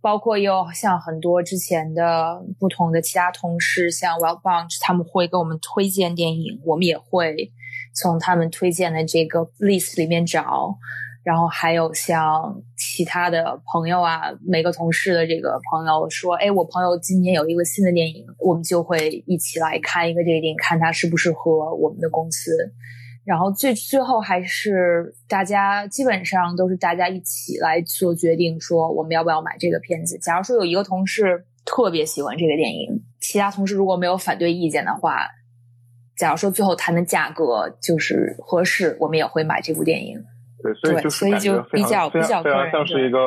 包括有像很多之前的不同的其他同事，像 Well Bunch，他们会给我们推荐电影，我们也会从他们推荐的这个 list 里面找。然后还有像其他的朋友啊，每个同事的这个朋友说，哎，我朋友今年有一个新的电影，我们就会一起来看一个这个电影，看它适不适合我们的公司。然后最最后还是大家基本上都是大家一起来做决定，说我们要不要买这个片子。假如说有一个同事特别喜欢这个电影，其他同事如果没有反对意见的话，假如说最后谈的价格就是合适，我们也会买这部电影。对，所以就是感觉非常非常非常像是一个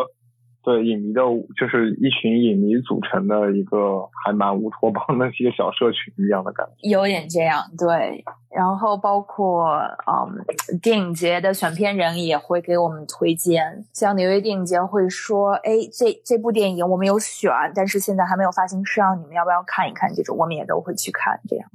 对影迷的，就是一群影迷组成的一个还蛮乌托邦的一个小社群一样的感觉。有点这样，对。然后包括嗯，电影节的选片人也会给我们推荐，像纽约电影节会说，哎，这这部电影我们有选，但是现在还没有发行商，你们要不要看一看？这种我们也都会去看，这样。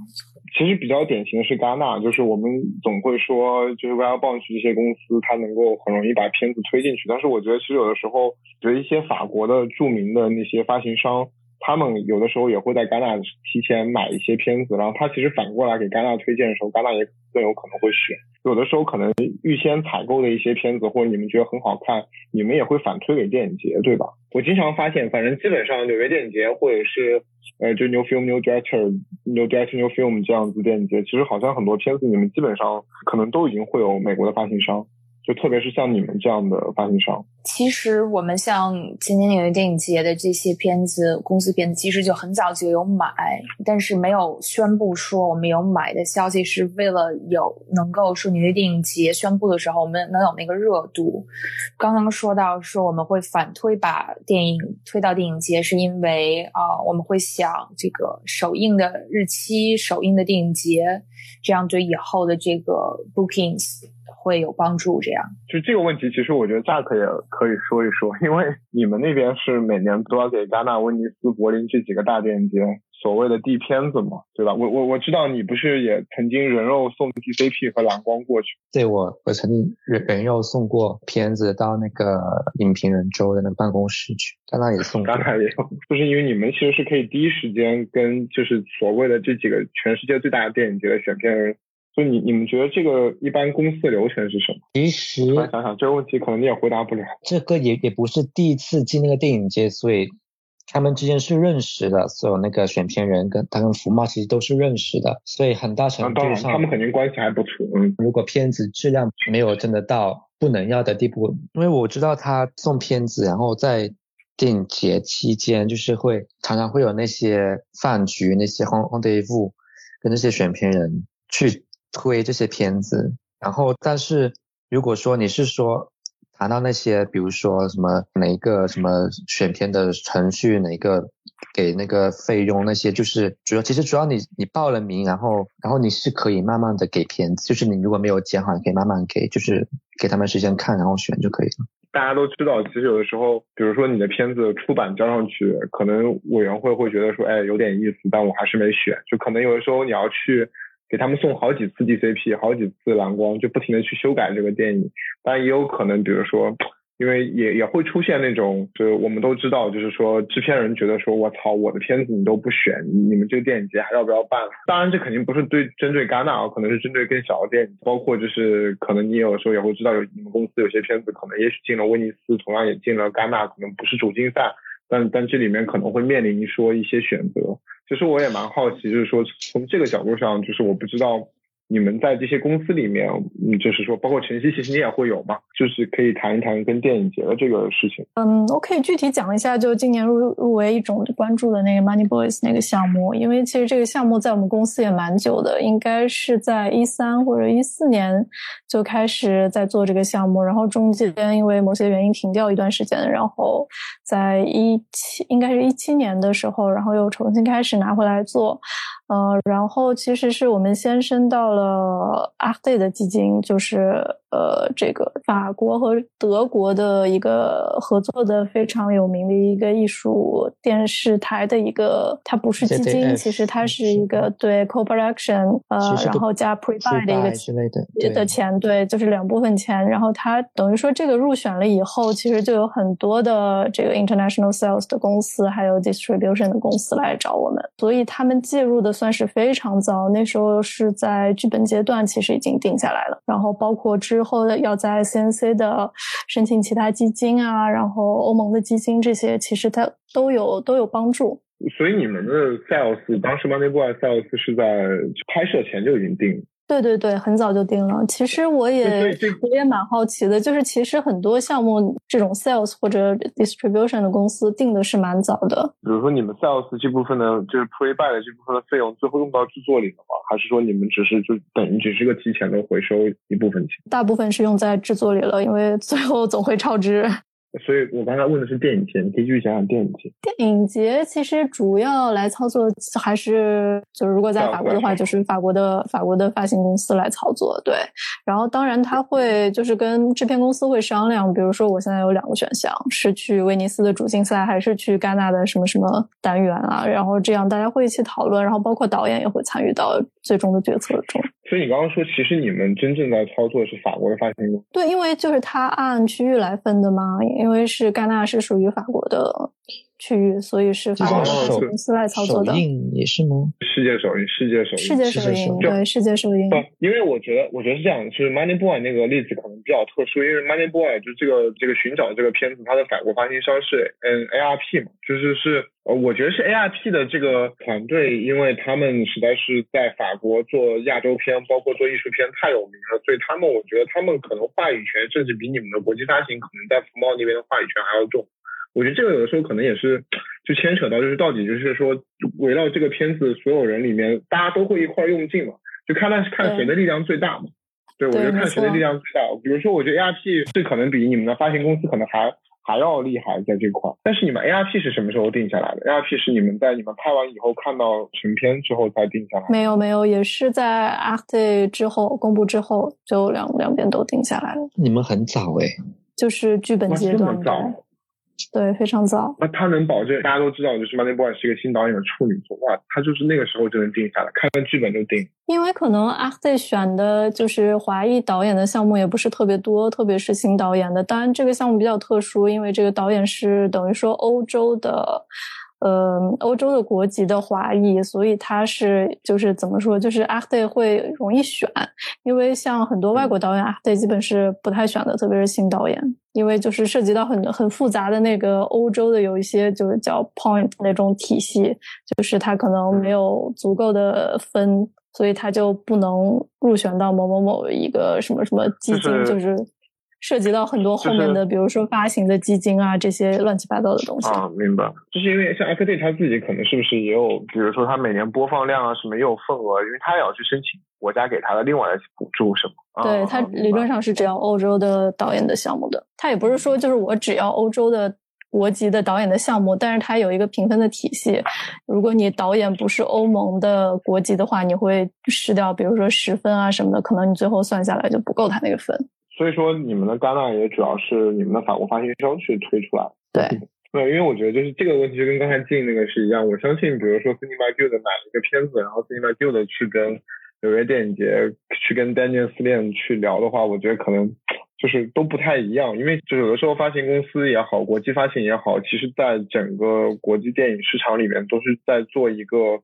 其实比较典型的是戛纳，就是我们总会说，就是 Well Bunch 这些公司，它能够很容易把片子推进去。但是我觉得，其实有的时候，觉得一些法国的著名的那些发行商，他们有的时候也会在戛纳提前买一些片子，然后他其实反过来给戛纳推荐的时候，戛纳也更有可能会选。有的时候可能预先采购的一些片子，或者你们觉得很好看，你们也会反推给电影节，对吧？我经常发现，反正基本上纽约电影节或者是。呃，就 New Film New Director New Director New Film 这样子电影节，其实好像很多片子你们基本上可能都已经会有美国的发行商。就特别是像你们这样的发行商，其实我们像今年纽约电影节的这些片子，公司片子其实就很早就有买，但是没有宣布说我们有买的消息，是为了有能够说纽约电影节宣布的时候，我们能有那个热度。刚刚说到说我们会反推把电影推到电影节，是因为啊，我们会想这个首映的日期，首映的电影节，这样对以后的这个 bookings。会有帮助，这样就这个问题，其实我觉得 Jack 也可以说一说，因为你们那边是每年都要给戛纳、威尼斯、柏林这几个大电影节所谓的递片子嘛，对吧？我我我知道你不是也曾经人肉送 DCP 和蓝光过去？对，我我曾经人人肉送过片子到那个影评人周的那个办公室去，戛纳也送，戛纳也有，就是因为你们其实是可以第一时间跟就是所谓的这几个全世界最大的电影节的选片人。就你你们觉得这个一般公司的流程是什么？其实想想这个问题，可能你也回答不了。这个也也不是第一次进那个电影节，所以他们之间是认识的。所有那个选片人跟他跟福茂其实都是认识的，所以很大程度上他们肯定关系还不错。嗯，如果片子质量没有真的到不能要的地步，因为我知道他送片子，然后在电影节期间，就是会常常会有那些饭局、那些 hon rendezvous，跟那些选片人去推这些片子。然后，但是如果说你是说谈到那些，比如说什么哪一个什么选片的程序，哪一个给那个费用，那些就是主要，其实主要你你报了名，然后然后你是可以慢慢的给片子，就是你如果没有剪好，你可以慢慢给，就是给他们时间看，然后选就可以了。大家都知道，其实有的时候，比如说你的片子出版交上去，可能委员会会觉得说，哎，有点意思，但我还是没选。就可能有的时候你要去给他们送好几次 DCP，好几次蓝光，就不停的去修改这个电影。当然也有可能，比如说。因为也也会出现那种，就是我们都知道，就是说制片人觉得说，我操，我的片子你都不选，你们这个电影节还要不要办？当然，这肯定不是对针对戛纳啊，可能是针对更小的电影，包括就是可能你有时候也会知道，有你们公司有些片子可能也许进了威尼斯，同样也进了戛纳，可能不是主竞赛，但但这里面可能会面临说一些选择。其实我也蛮好奇，就是说从这个角度上，就是我不知道。你们在这些公司里面，嗯，就是说，包括晨曦，其实你也会有嘛，就是可以谈一谈跟电影节的这个事情。嗯，我可以具体讲一下，就今年入入围一种关注的那个 Money Boys 那个项目，因为其实这个项目在我们公司也蛮久的，应该是在一三或者一四年就开始在做这个项目，然后中间因为某些原因停掉一段时间，然后在一七应该是一七年的时候，然后又重新开始拿回来做。呃，然后其实是我们先升到了阿德的基金，就是。呃，这个法国和德国的一个合作的非常有名的一个艺术电视台的一个，它不是基金，其实它是一个对 co-production，呃，然后加 pre-buy 的一个之类的的钱，对，就是两部分钱。然后它等于说这个入选了以后，其实就有很多的这个 international sales 的公司，还有 distribution 的公司来找我们，所以他们介入的算是非常早。那时候是在剧本阶段，其实已经定下来了，然后包括之。后要在 CNC 的申请其他基金啊，然后欧盟的基金这些，其实它都有都有帮助。所以你们的 sales 当时 Money Boy sales 是在拍摄前就已经定了。对对对，很早就定了。其实我也我也蛮好奇的，就是其实很多项目这种 sales 或者 distribution 的公司定的是蛮早的。比如说你们 sales 这部分的，就是 pre buy 的这部分的费用，最后用到制作里了吗？还是说你们只是就等于只是个提前的回收一部分钱？大部分是用在制作里了，因为最后总会超支。所以我刚才问的是电影节，你可以继续讲讲电影节。电影节其实主要来操作还是就是如果在法国的话，就是法国的法国的发行公司来操作。对，然后当然他会就是跟制片公司会商量，比如说我现在有两个选项，是去威尼斯的主竞赛，还是去戛纳的什么什么单元啊？然后这样大家会一起讨论，然后包括导演也会参与到最终的决策中。所以你刚刚说，其实你们真正在操作是法国的发行公司。对，因为就是他按区域来分的嘛，因为因为是戛纳是属于法国的。区域，所以是法国公司来操作的。首映也是吗？世界首映，世界首映，世界首映，对，世界首映。不，因为我觉得，我觉得是这样，就是 Money Boy 那个例子可能比较特殊，因为 Money Boy 就这个这个寻找这个片子，它的法国发行商是嗯 ARP 嘛，就是是呃，我觉得是 ARP 的这个团队，因为他们实在是在法国做亚洲片，包括做艺术片太有名了，所以他们我觉得他们可能话语权甚至比你们的国际发行可能在福茂那边的话语权还要重。我觉得这个有的时候可能也是，就牵扯到就是到底就是说，围绕这个片子所有人里面，大家都会一块用劲嘛，就看看看谁的力量最大嘛。对，我觉得看谁的力量最大。比如说，我觉得 ARP 是可能比你们的发行公司可能还还要厉害在这块。但是你们 ARP 是什么时候定下来的？ARP 是你们在你们拍完以后看到成片之后才定下来？没有没有，也是在 After 之后公布之后，就两两边都定下来了。你们很早哎，就是剧本阶段。对，非常早。那他能保证大家都知道，就是 Money Boy 是一个新导演的处女作，哇，他就是那个时候就能定下来，看看剧本就定。因为可能阿在选的就是华裔导演的项目也不是特别多，特别是新导演的。当然，这个项目比较特殊，因为这个导演是等于说欧洲的。呃，欧洲的国籍的华裔，所以他是就是怎么说，就是阿德会容易选，因为像很多外国导演，阿德基本是不太选的，特别是新导演，因为就是涉及到很很复杂的那个欧洲的有一些就是叫 point 那种体系，就是他可能没有足够的分，所以他就不能入选到某某某一个什么什么基金，就是。涉及到很多后面的，比如说发行的基金啊这些乱七八糟的东西。啊，明白。就是因为像 FT 他自己可能是不是也有，比如说他每年播放量啊什么也有份额，因为他也要去申请国家给他的另外的补助什么。对他理论上是只要欧洲的导演的项目的，他也不是说就是我只要欧洲的。国籍的导演的项目，但是它有一个评分的体系。如果你导演不是欧盟的国籍的话，你会失掉，比如说十分啊什么的，可能你最后算下来就不够他那个分。所以说，你们的戛纳也主要是你们的法国发行商去推出来。对，对，因为我觉得就是这个问题就跟刚才进那个是一样。我相信，比如说 Cinema Guild 买了一个片子，然后 Cinema Guild 去跟纽约电影节去跟丹尼尔斯链去聊的话，我觉得可能。就是都不太一样，因为就有的时候发行公司也好，国际发行也好，其实在整个国际电影市场里面都是在做一个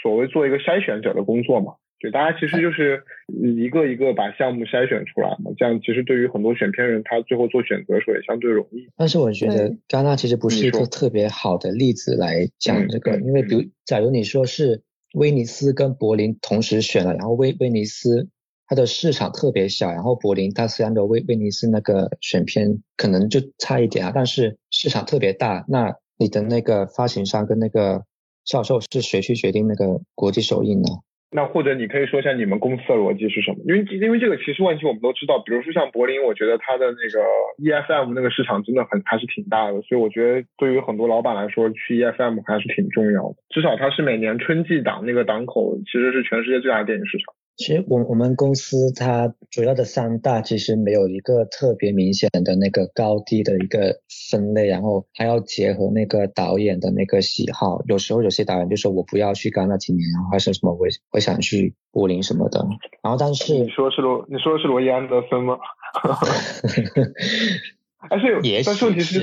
所谓做一个筛选者的工作嘛。对，大家其实就是一个一个把项目筛选出来嘛，这样其实对于很多选片人他最后做选择的时候也相对容易。但是我觉得戛纳其实不是一个特别好的例子来讲这个，因为比如假如你说是威尼斯跟柏林同时选了，然后威威尼斯。它的市场特别小，然后柏林它虽然的威威尼斯那个选片可能就差一点啊，但是市场特别大。那你的那个发行商跟那个销售是谁去决定那个国际首映呢？那或者你可以说一下你们公司的逻辑是什么？因为因为这个其实问题我们都知道，比如说像柏林，我觉得它的那个 EFM 那个市场真的很还是挺大的，所以我觉得对于很多老板来说去 EFM 还是挺重要的，至少它是每年春季档那个档口其实是全世界最大的电影市场。其实我我们公司它主要的三大其实没有一个特别明显的那个高低的一个分类，然后还要结合那个导演的那个喜好。有时候有些导演就说我不要去干那几年，然后还是什么我我想去柏林什么的。然后但是你说是罗你说的是罗伊安德森吗？<laughs> 但是但是问题是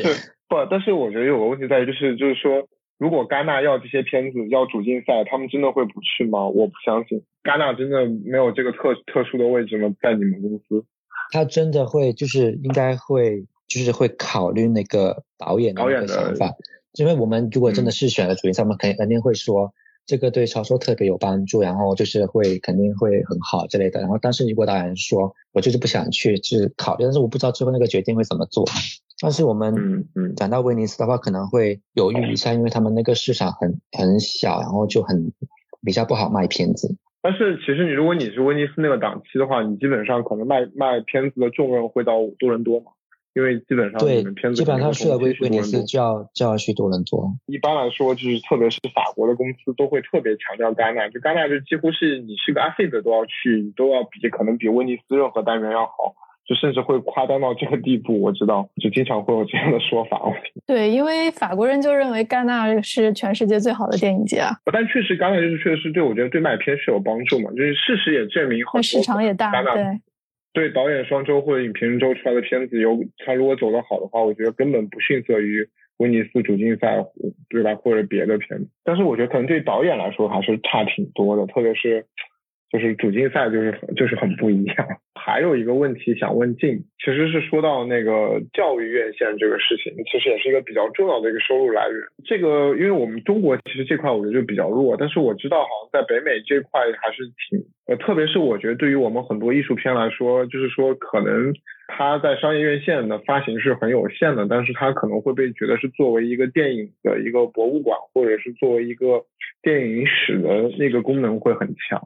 不，但是我觉得有个问题在于就是就是说。如果戛纳要这些片子要主竞赛，他们真的会不去吗？我不相信，戛纳真的没有这个特特殊的位置吗？在你们公司，他真的会就是应该会就是会考虑那个导演导演的想法，因为我们如果真的是选了主竞赛，我们肯肯定会说这个对销售特别有帮助，然后就是会肯定会很好之类的。然后但是如果导演说我就是不想去，就是考虑，但是我不知道最后那个决定会怎么做。但是我们嗯嗯讲到威尼斯的话，可能会犹豫一下，因为他们那个市场很很小，然后就很比较不好卖片子。但是其实你如果你是威尼斯那个档期的话，你基本上可能卖卖片子的重任会到多伦多嘛，因为基本上对片子基本上去了威威尼斯就要就要去多伦多。一般来说，就是特别是法国的公司都会特别强调戛纳，就戛纳就几乎是你是个阿费的都要去，都要比可能比威尼斯任何单元要好。就甚至会夸张到这个地步，我知道，就经常会有这样的说法。对，因为法国人就认为戛纳是全世界最好的电影节啊。但确实，戛纳就是确实是对我觉得对卖片是有帮助嘛。就是事实也证明，很市场也大。对，对导演双周或者影评周出来的片子，有他如果走得好的话，我觉得根本不逊色于威尼斯主竞赛，对吧？或者别的片子。但是我觉得可能对导演来说还是差挺多的，特别是。就是主竞赛就是就是很不一样。还有一个问题想问静，其实是说到那个教育院线这个事情，其实也是一个比较重要的一个收入来源。这个因为我们中国其实这块我觉得就比较弱，但是我知道好像在北美这块还是挺呃，特别是我觉得对于我们很多艺术片来说，就是说可能它在商业院线的发行是很有限的，但是它可能会被觉得是作为一个电影的一个博物馆，或者是作为一个电影史的那个功能会很强。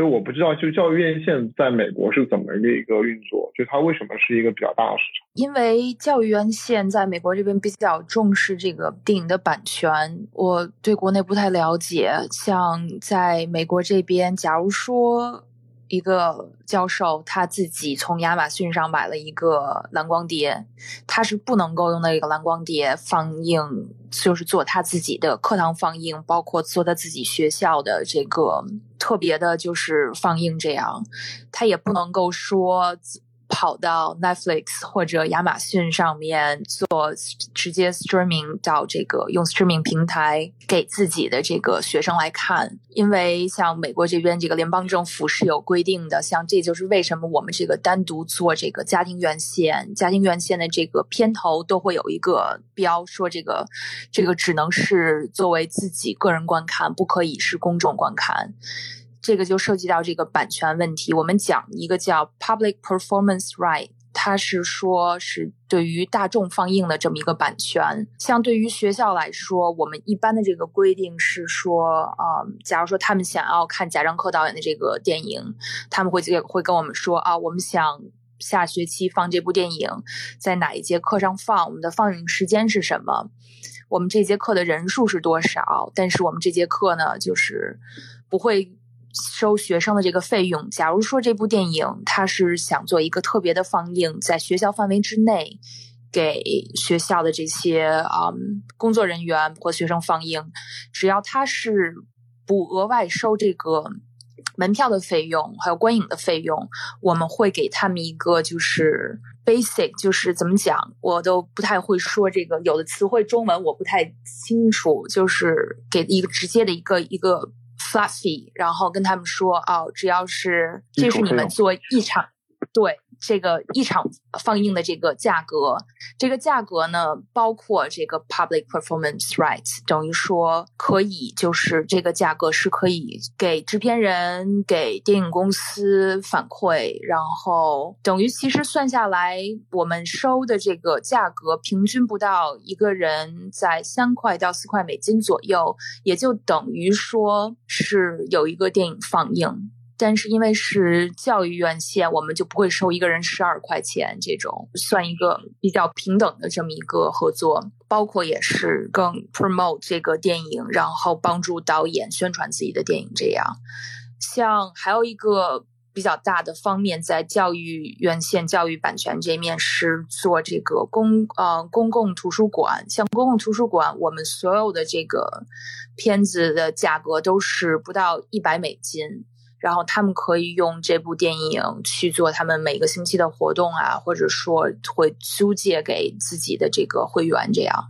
就我不知道，就教育院线在美国是怎么的一个运作，就它为什么是一个比较大的市场？因为教育院线在美国这边比较重视这个电影的版权，我对国内不太了解。像在美国这边，假如说。一个教授他自己从亚马逊上买了一个蓝光碟，他是不能够用那个蓝光碟放映，就是做他自己的课堂放映，包括做他自己学校的这个特别的，就是放映这样，他也不能够说。跑到 Netflix 或者亚马逊上面做直接 streaming 到这个用 streaming 平台给自己的这个学生来看，因为像美国这边这个联邦政府是有规定的，像这就是为什么我们这个单独做这个家庭院线，家庭院线的这个片头都会有一个标说这个这个只能是作为自己个人观看，不可以是公众观看。这个就涉及到这个版权问题。我们讲一个叫 public performance right，它是说是对于大众放映的这么一个版权。像对于学校来说，我们一般的这个规定是说，啊、假如说他们想要看贾樟柯导演的这个电影，他们会会跟我们说啊，我们想下学期放这部电影，在哪一节课上放，我们的放映时间是什么，我们这节课的人数是多少，但是我们这节课呢，就是不会。收学生的这个费用。假如说这部电影它是想做一个特别的放映，在学校范围之内，给学校的这些啊、嗯、工作人员或学生放映，只要他是不额外收这个门票的费用，还有观影的费用，我们会给他们一个就是。basic 就是怎么讲，我都不太会说这个，有的词汇中文我不太清楚，就是给一个直接的一个一个 fee，然后跟他们说哦，只要是这是你们做一场，对这个一场放映的这个价格，这个价格呢包括这个 public performance rights，等于说可以就是这个价格是可以给制片人、给电影公司反馈，然后等于其实算下来，我们收的这个价格平均不到一个人在三块到四块美金左右，也就等于说是有一个电影放映。但是因为是教育院线，我们就不会收一个人十二块钱，这种算一个比较平等的这么一个合作，包括也是更 promote 这个电影，然后帮助导演宣传自己的电影。这样，像还有一个比较大的方面，在教育院线教育版权这面是做这个公呃公共图书馆，像公共图书馆，我们所有的这个片子的价格都是不到一百美金。然后他们可以用这部电影去做他们每个星期的活动啊，或者说会租借给自己的这个会员，这样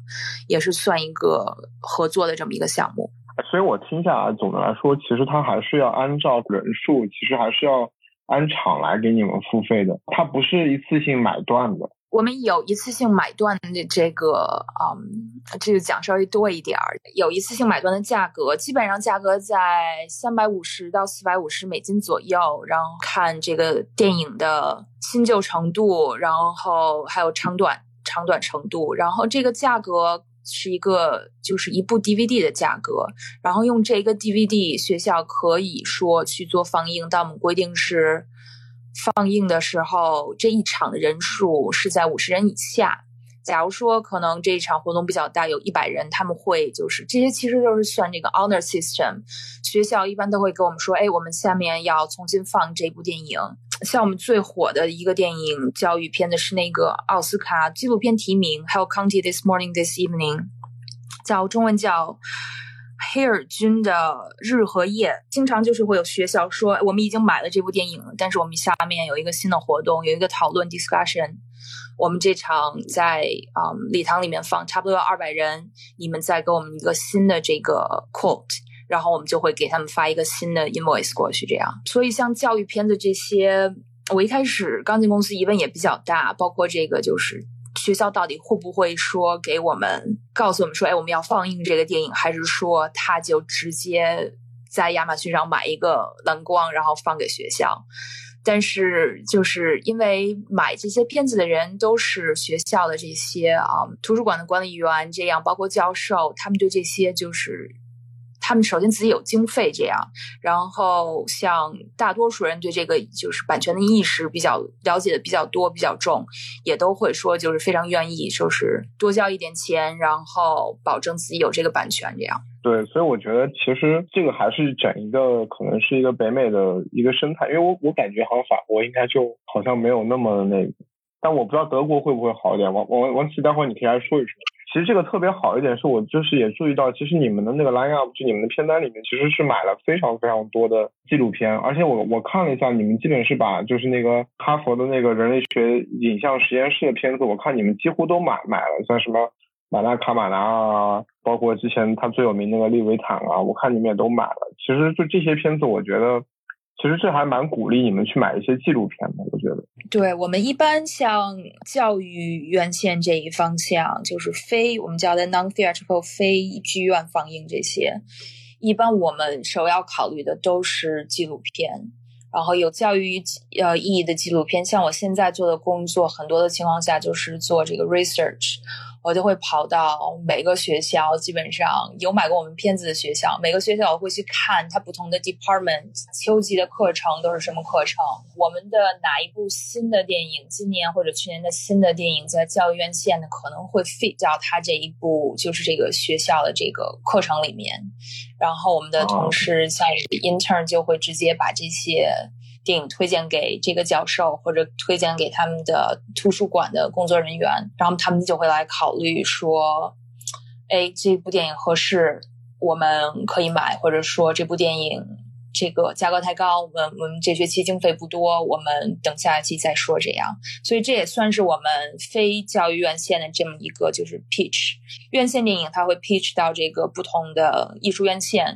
也是算一个合作的这么一个项目。所以我听下来，总的来说，其实它还是要按照人数，其实还是要按场来给你们付费的，它不是一次性买断的。我们有一次性买断的这个，嗯，这个讲稍微多一点儿。有一次性买断的价格，基本上价格在三百五十到四百五十美金左右，然后看这个电影的新旧程度，然后还有长短长短程度，然后这个价格是一个就是一部 DVD 的价格，然后用这个 DVD 学校可以说去做放映，但我们规定是。放映的时候，这一场的人数是在五十人以下。假如说可能这一场活动比较大，有一百人，他们会就是这些其实就是算这个 honor system。学校一般都会跟我们说，哎，我们下面要重新放这部电影。像我们最火的一个电影教育片的是那个奥斯卡纪录片提名，还有 County This Morning This Evening，叫中文叫。黑尔军的日和夜，经常就是会有学校说，我们已经买了这部电影了，但是我们下面有一个新的活动，有一个讨论 discussion。我们这场在啊、嗯、礼堂里面放，差不多要二百人，你们再给我们一个新的这个 quote，然后我们就会给他们发一个新的 invoice 过去，这样。所以像教育片的这些，我一开始刚进公司疑问也比较大，包括这个就是。学校到底会不会说给我们告诉我们说，哎，我们要放映这个电影，还是说他就直接在亚马逊上买一个蓝光，然后放给学校？但是就是因为买这些片子的人都是学校的这些啊、图书馆的管理员，这样包括教授，他们对这些就是。他们首先自己有经费，这样，然后像大多数人对这个就是版权的意识比较了解的比较多、比较重，也都会说就是非常愿意，就是多交一点钱，然后保证自己有这个版权，这样。对，所以我觉得其实这个还是整一个可能是一个北美的一个生态，因为我我感觉好像法国应该就好像没有那么那个，但我不知道德国会不会好一点。王王王琦，待会儿你可以来说一说。其实这个特别好一点，是我就是也注意到，其实你们的那个 line up 就你们的片单里面，其实是买了非常非常多的纪录片，而且我我看了一下，你们基本是把就是那个哈佛的那个人类学影像实验室的片子，我看你们几乎都买买了，像什么马拉卡马拉啊，包括之前他最有名那个利维坦啊，我看你们也都买了。其实就这些片子，我觉得。其实这还蛮鼓励你们去买一些纪录片的，我觉得。对我们一般像教育院线这一方向，就是非我们叫的 non-theatrical 非剧院放映这些，一般我们首要考虑的都是纪录片。然后有教育呃意义的纪录片。像我现在做的工作，很多的情况下就是做这个 research。我就会跑到每个学校，基本上有买过我们片子的学校，每个学校我会去看它不同的 department 秋季的课程都是什么课程。我们的哪一部新的电影，今年或者去年的新的电影，在教育院线呢可能会 fit 到它这一部就是这个学校的这个课程里面。然后我们的同事像 intern 就会直接把这些。电影推荐给这个教授，或者推荐给他们的图书馆的工作人员，然后他们就会来考虑说：“哎，这部电影合适，我们可以买，或者说这部电影。”这个价格太高，我们我们这学期经费不多，我们等下一期再说。这样，所以这也算是我们非教育院线的这么一个就是 pitch。院线电影它会 pitch 到这个不同的艺术院线，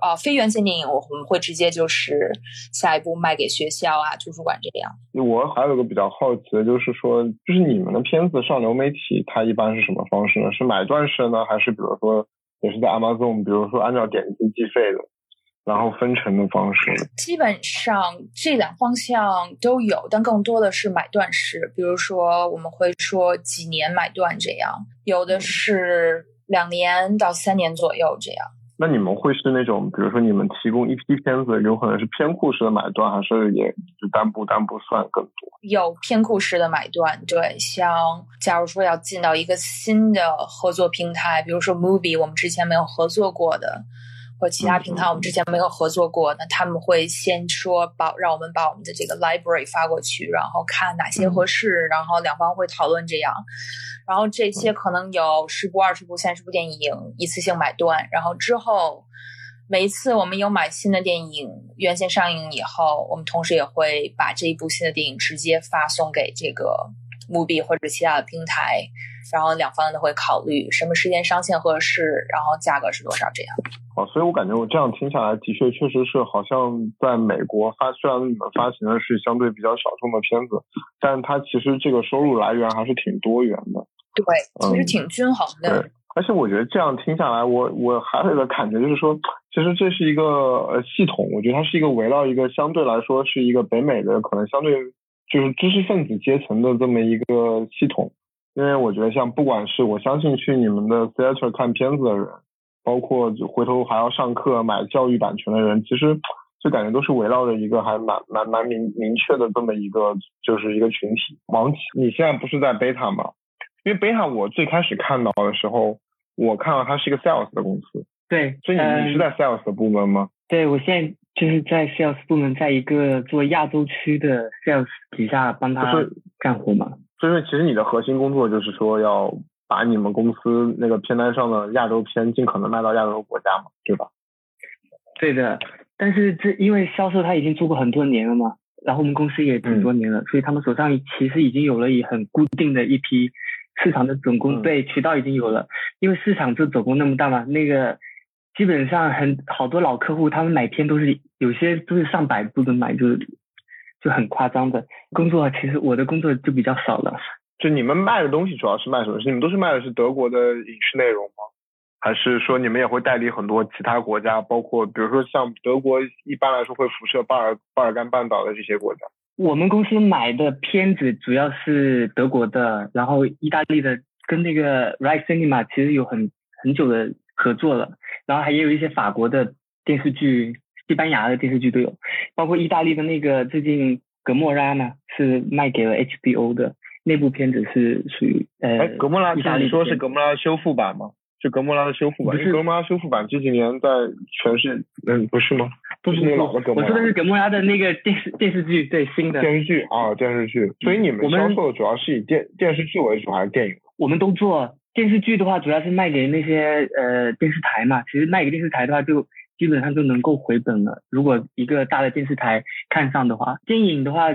啊，非院线电影我们会直接就是下一步卖给学校啊、图书馆这样。我还有个比较好奇的就是说，就是你们的片子上流媒体它一般是什么方式呢？是买断式呢，还是比如说也是在 Amazon，比如说按照点击计费的？然后分成的方式，基本上这两方向都有，但更多的是买断式。比如说，我们会说几年买断这样，有的是两年到三年左右这样。那你们会是那种，比如说你们提供一批片子，有可能是偏库式的买断，还是也就单部单部算更多？有偏库式的买断，对，像假如说要进到一个新的合作平台，比如说 Movie，我们之前没有合作过的。或其他平台我们之前没有合作过，那他们会先说把让我们把我们的这个 library 发过去，然后看哪些合适，然后两方会讨论这样，然后这些可能有十部、二十部、三十部电影一次性买断，然后之后每一次我们有买新的电影原线上映以后，我们同时也会把这一部新的电影直接发送给这个 movie 或者其他的平台。然后两方都会考虑什么时间上线合适，然后价格是多少这样。哦，所以我感觉我这样听下来，的确确实是好像在美国发，虽然你们发行的是相对比较小众的片子，但它其实这个收入来源还是挺多元的。对，其实挺均衡的。对，而且我觉得这样听下来，我我还有一个感觉就是说，其实这是一个呃系统，我觉得它是一个围绕一个相对来说是一个北美的可能相对就是知识分子阶层的这么一个系统。因为我觉得，像不管是我相信去你们的 theater 看片子的人，包括就回头还要上课买教育版权的人，其实就感觉都是围绕着一个还蛮蛮蛮明明确的这么一个就是一个群体。王琦，你现在不是在 beta 吗？因为 beta 我最开始看到的时候，我看到它是一个 sales 的公司。对，所以你是在 sales 的部门吗？对，我现在就是在 sales 部门，在一个做亚洲区的 sales 底下帮他干活嘛。就是其实你的核心工作就是说要把你们公司那个片单上的亚洲片尽可能卖到亚洲国家嘛，对吧？对的，但是这因为销售他已经做过很多年了嘛，然后我们公司也挺多年了，所以他们手上其实已经有了以很固定的一批市场的总工对渠道已经有了，因为市场就总共那么大嘛，那个基本上很好多老客户他们买片都是有些都是上百部的买就是。就很夸张的工作，其实我的工作就比较少了。就你们卖的东西主要是卖什么？是你们都是卖的是德国的影视内容吗？还是说你们也会代理很多其他国家，包括比如说像德国，一般来说会辐射巴尔巴尔干半岛的这些国家？我们公司买的片子主要是德国的，然后意大利的跟那个 Right Cinema 其实有很很久的合作了，然后还也有一些法国的电视剧。西班牙的电视剧都有，包括意大利的那个最近《格莫拉》呢，是卖给了 HBO 的那部片子是属于呃，格莫拉你说是格莫拉修复版吗？是格莫拉的修复版？不是格莫拉修复版，这几年在全是嗯不是吗？都是那个老的格莫拉。我说的是格莫拉的那个电视电视剧，对新的电视剧啊电视剧。所以你们销售主要是以电电视剧为主还是电影？我们都做电视剧的话，主要是卖给那些呃电视台嘛。其实卖给电视台的话就。基本上就能够回本了。如果一个大的电视台看上的话，电影的话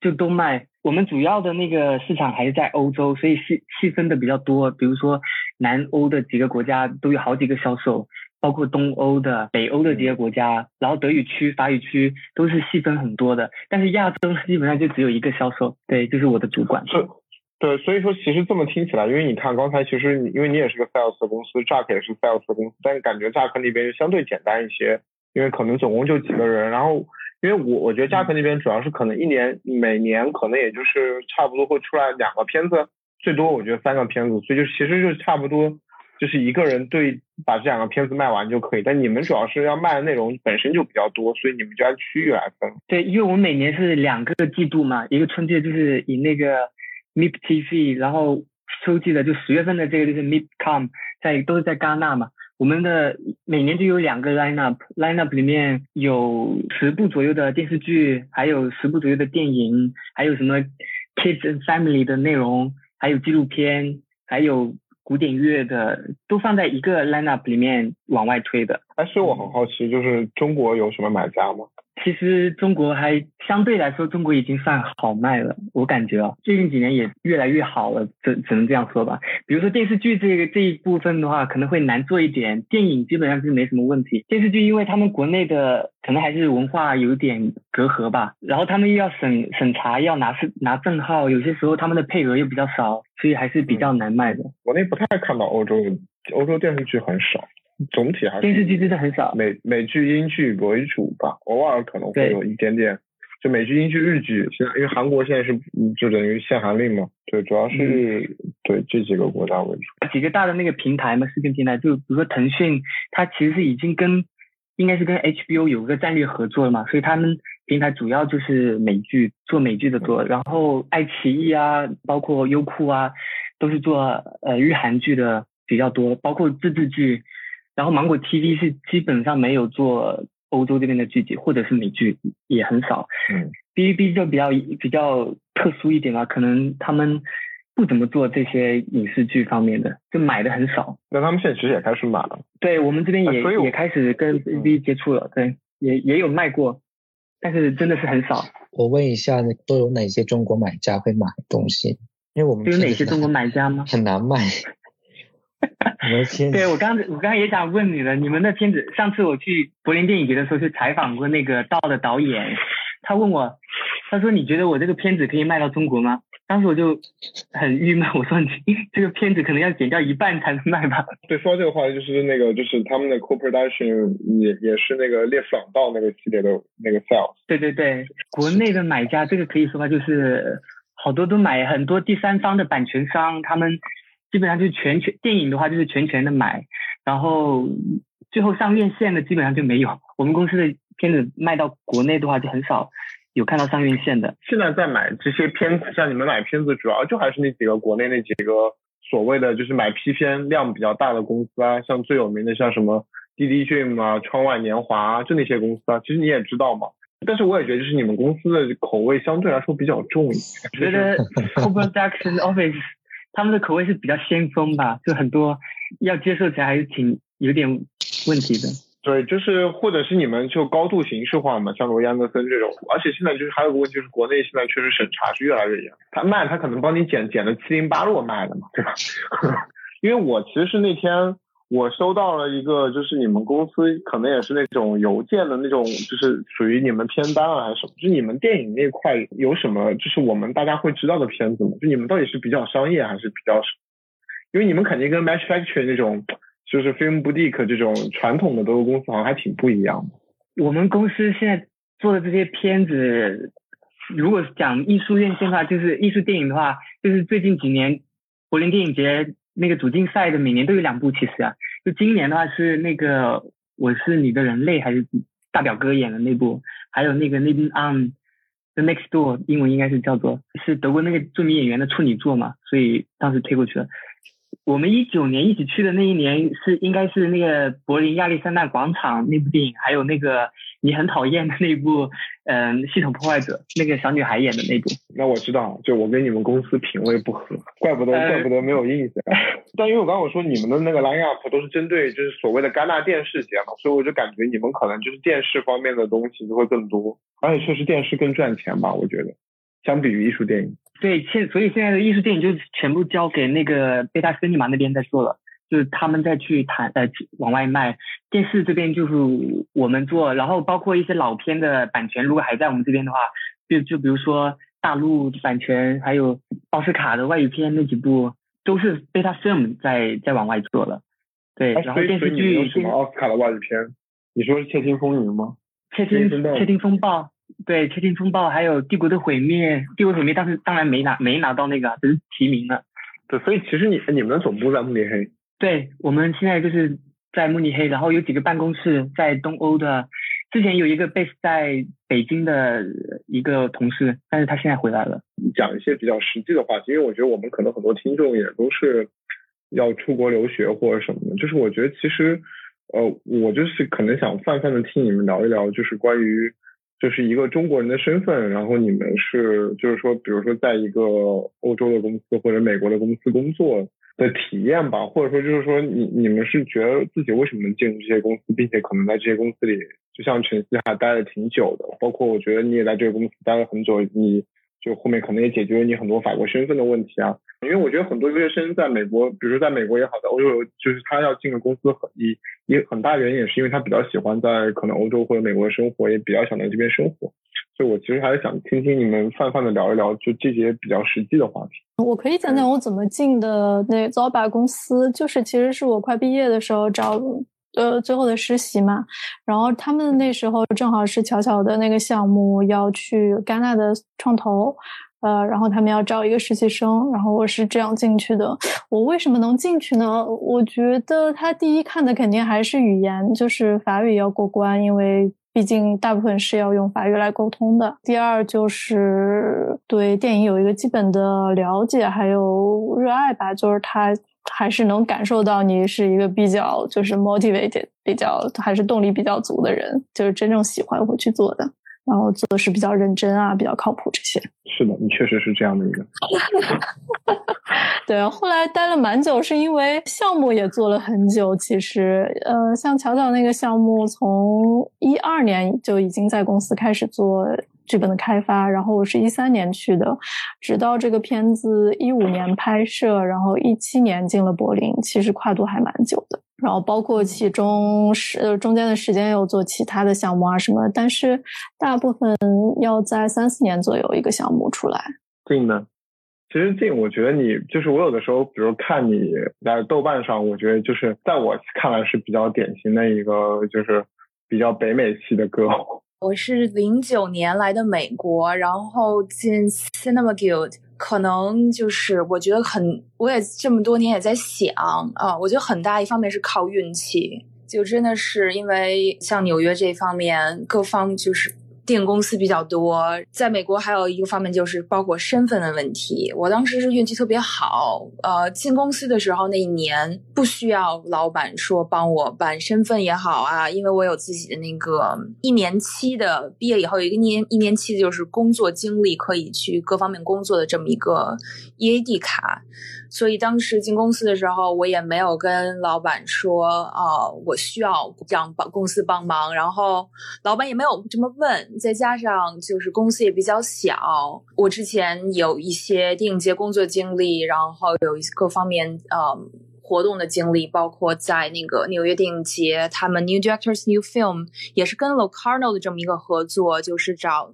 就都卖。我们主要的那个市场还是在欧洲，所以细细分的比较多。比如说南欧的几个国家都有好几个销售，包括东欧的、北欧的几个国家，然后德语区、法语区都是细分很多的。但是亚洲基本上就只有一个销售，对，就是我的主管。对，所以说其实这么听起来，因为你看刚才其实你因为你也是个 sales 的公司，Jack 也是 sales 的公司，但是感觉 Jack 那边相对简单一些，因为可能总共就几个人，然后因为我我觉得加克那边主要是可能一年每年可能也就是差不多会出来两个片子，最多我觉得三个片子，所以就其实就差不多就是一个人对把这两个片子卖完就可以。但你们主要是要卖的内容本身就比较多，所以你们就按区域来分。对，因为我们每年是两个季度嘛，一个春季就是以那个 MIP TV，然后秋季的就十月份的这个就是 MIPCOM，在都是在戛纳嘛。我们的每年就有两个 line up，line up 里面有十部左右的电视剧，还有十部左右的电影，还有什么 kids and family 的内容，还有纪录片，还有古典乐的，都放在一个 line up 里面往外推的。但是我很好奇，就是中国有什么买家吗？其实中国还相对来说，中国已经算好卖了。我感觉啊，最近几年也越来越好了，只只能这样说吧。比如说电视剧这个这一部分的话，可能会难做一点。电影基本上是没什么问题。电视剧因为他们国内的可能还是文化有点隔阂吧，然后他们又要审审查，要拿是拿证号，有些时候他们的配额又比较少，所以还是比较难卖的。国内不太看到欧洲，欧洲电视剧很少。总体还是电视剧真的很少，美美剧、英剧为主吧，偶尔可能会有一点点，就美剧、英剧、日剧。现在因为韩国现在是就等于限韩令嘛，对，主要是对这几个国家为主。几个大的那个平台嘛，视频平台，就比如说腾讯，它其实是已经跟应该是跟 HBO 有个战略合作了嘛，所以他们平台主要就是美剧，做美剧的多。然后爱奇艺啊，包括优酷啊，都是做呃日韩剧的比较多，包括自制剧。然后芒果 TV 是基本上没有做欧洲这边的剧集，或者是美剧也很少。嗯，B B 就比较比较特殊一点吧，可能他们不怎么做这些影视剧方面的，就买的很少。那他们现在其实也开始买了。对我们这边也也开始跟 B B 接触了，对，也也有卖过，但是真的是很少。我问一下，都有哪些中国买家会买东西？因为我们有哪些中国买家吗？很难卖。<laughs> 对我刚我刚刚也想问你了，你们的片子，上次我去柏林电影节的时候去采访过那个道的导演，他问我，他说你觉得我这个片子可以卖到中国吗？当时我就很郁闷，我说你这个片子可能要剪掉一半才能卖吧。对，说到这个话题，就是那个就是他们的 co-production 也也是那个烈士朗道那个系列的那个 sales。对对对，国内的买家这个可以说吧，就是好多都买很多第三方的版权商，他们。基本上就是全权电影的话，就是全全的买，然后最后上院线的基本上就没有。<laughs> 我们公司的片子卖到国内的话，就很少有看到上院线的。现在在买这些片子，像你们买片子，主要就还是那几个国内那几个所谓的就是买批片量比较大的公司啊，像最有名的像什么滴滴 Dream 啊、窗外年华啊，就那些公司啊。其实你也知道嘛，但是我也觉得就是你们公司的口味相对来说比较重一点。觉得 Co-production Office。他们的口味是比较先锋吧，就很多要接受起来还是挺有点问题的。对，就是或者是你们就高度形式化嘛，像罗伊安德森这种。而且现在就是还有个问题，就是国内现在确实审查是越来越严。他卖他可能帮你剪剪的七零八落卖的嘛，对吧？<laughs> 因为我其实是那天。我收到了一个，就是你们公司可能也是那种邮件的那种，就是属于你们片单啊还是什么？就你们电影那块有什么，就是我们大家会知道的片子吗？就你们到底是比较商业还是比较什么？因为你们肯定跟 Match Factory 那种，就是 Film Boutique 这种传统的德国公司好像还挺不一样的。我们公司现在做的这些片子，如果讲艺术院线的话，就是艺术电影的话，就是最近几年柏林电影节。那个主竞赛的每年都有两部，其实啊，就今年的话是那个我是你的人类还是大表哥演的那部，还有那个那部 on the next door，英文应该是叫做是德国那个著名演员的处女作嘛，所以当时推过去了。我们一九年一起去的那一年是应该是那个柏林亚历山大广场那部电影，还有那个你很讨厌的那部，<laughs> 嗯，系统破坏者那个小女孩演的那部。那我知道，就我跟你们公司品味不合，<laughs> 怪不得怪不得没有印象。<laughs> 但因为我刚刚我说你们的那个 line up 都是针对就是所谓的戛纳电视节嘛，所以我就感觉你们可能就是电视方面的东西就会更多，而且确实电视更赚钱吧，我觉得，相比于艺术电影。对，现所以现在的艺术电影就全部交给那个贝塔森尼玛那边在做了，就是他们在去谈呃往外卖。电视这边就是我们做，然后包括一些老片的版权，如果还在我们这边的话，就就比如说大陆版权，还有奥斯卡的外语片那几部，都是贝塔 film 在在往外做了。对，然后电视剧什么奥斯卡的外语片？你说是《窃听风云》吗？窃听窃听风暴。对，《窃听风暴》还有《帝国的毁灭》，《帝国毁灭》当时当然没拿没拿到那个，只是提名了。对，所以其实你你们的总部在慕尼黑。对，我们现在就是在慕尼黑，然后有几个办公室在东欧的。之前有一个 base 在北京的一个同事，但是他现在回来了。讲一些比较实际的话题，因为我觉得我们可能很多听众也都是要出国留学或者什么的。就是我觉得其实，呃，我就是可能想泛泛的听你们聊一聊，就是关于就是一个中国人的身份，然后你们是就是说，比如说在一个欧洲的公司或者美国的公司工作。的体验吧，或者说就是说，你你们是觉得自己为什么能进入这些公司，并且可能在这些公司里，就像晨曦还待了挺久的，包括我觉得你也在这个公司待了很久，你就后面可能也解决了你很多法国身份的问题啊。因为我觉得很多留学生在美国，比如说在美国也好，在欧洲，就是他要进个公司，很一一很大原因也是因为他比较喜欢在可能欧洲或者美国的生活，也比较想在这边生活。所以，我其实还是想听听你们泛泛的聊一聊，就这些比较实际的话题。我可以讲讲我怎么进的那 Zoba 公司，就是其实是我快毕业的时候找呃最后的实习嘛。然后他们那时候正好是巧巧的那个项目要去戛纳的创投，呃，然后他们要招一个实习生，然后我是这样进去的。我为什么能进去呢？我觉得他第一看的肯定还是语言，就是法语要过关，因为。毕竟大部分是要用法语来沟通的。第二就是对电影有一个基本的了解，还有热爱吧，就是他还是能感受到你是一个比较就是 motivated，比较还是动力比较足的人，就是真正喜欢会去做的。然后做的是比较认真啊，比较靠谱这些。是的，你确实是这样的一个。<laughs> 对，后来待了蛮久，是因为项目也做了很久。其实，呃，像巧巧那个项目，从一二年就已经在公司开始做剧本的开发，然后我是一三年去的，直到这个片子一五年拍摄，然后一七年进了柏林，其实跨度还蛮久的。然后包括其中时中间的时间有做其他的项目啊什么，但是大部分要在三四年左右一个项目出来。静呢？其实静，我觉得你就是我有的时候，比如看你在豆瓣上，我觉得就是在我看来是比较典型的一个，就是比较北美系的歌。我是零九年来的美国，然后进 Cinema Guild，可能就是我觉得很，我也这么多年也在想啊，我觉得很大一方面是靠运气，就真的是因为像纽约这方面各方就是。电影公司比较多，在美国还有一个方面就是包括身份的问题。我当时是运气特别好，呃，进公司的时候那一年不需要老板说帮我办身份也好啊，因为我有自己的那个一年期的，毕业以后有一个年一年期的就是工作经历可以去各方面工作的这么一个 EAD 卡。所以当时进公司的时候，我也没有跟老板说啊，我需要让帮公司帮忙，然后老板也没有这么问。再加上就是公司也比较小，我之前有一些电影节工作经历，然后有一些各方面嗯活动的经历，包括在那个纽约电影节，他们 New Directors New Film 也是跟 Locarno 的这么一个合作，就是找。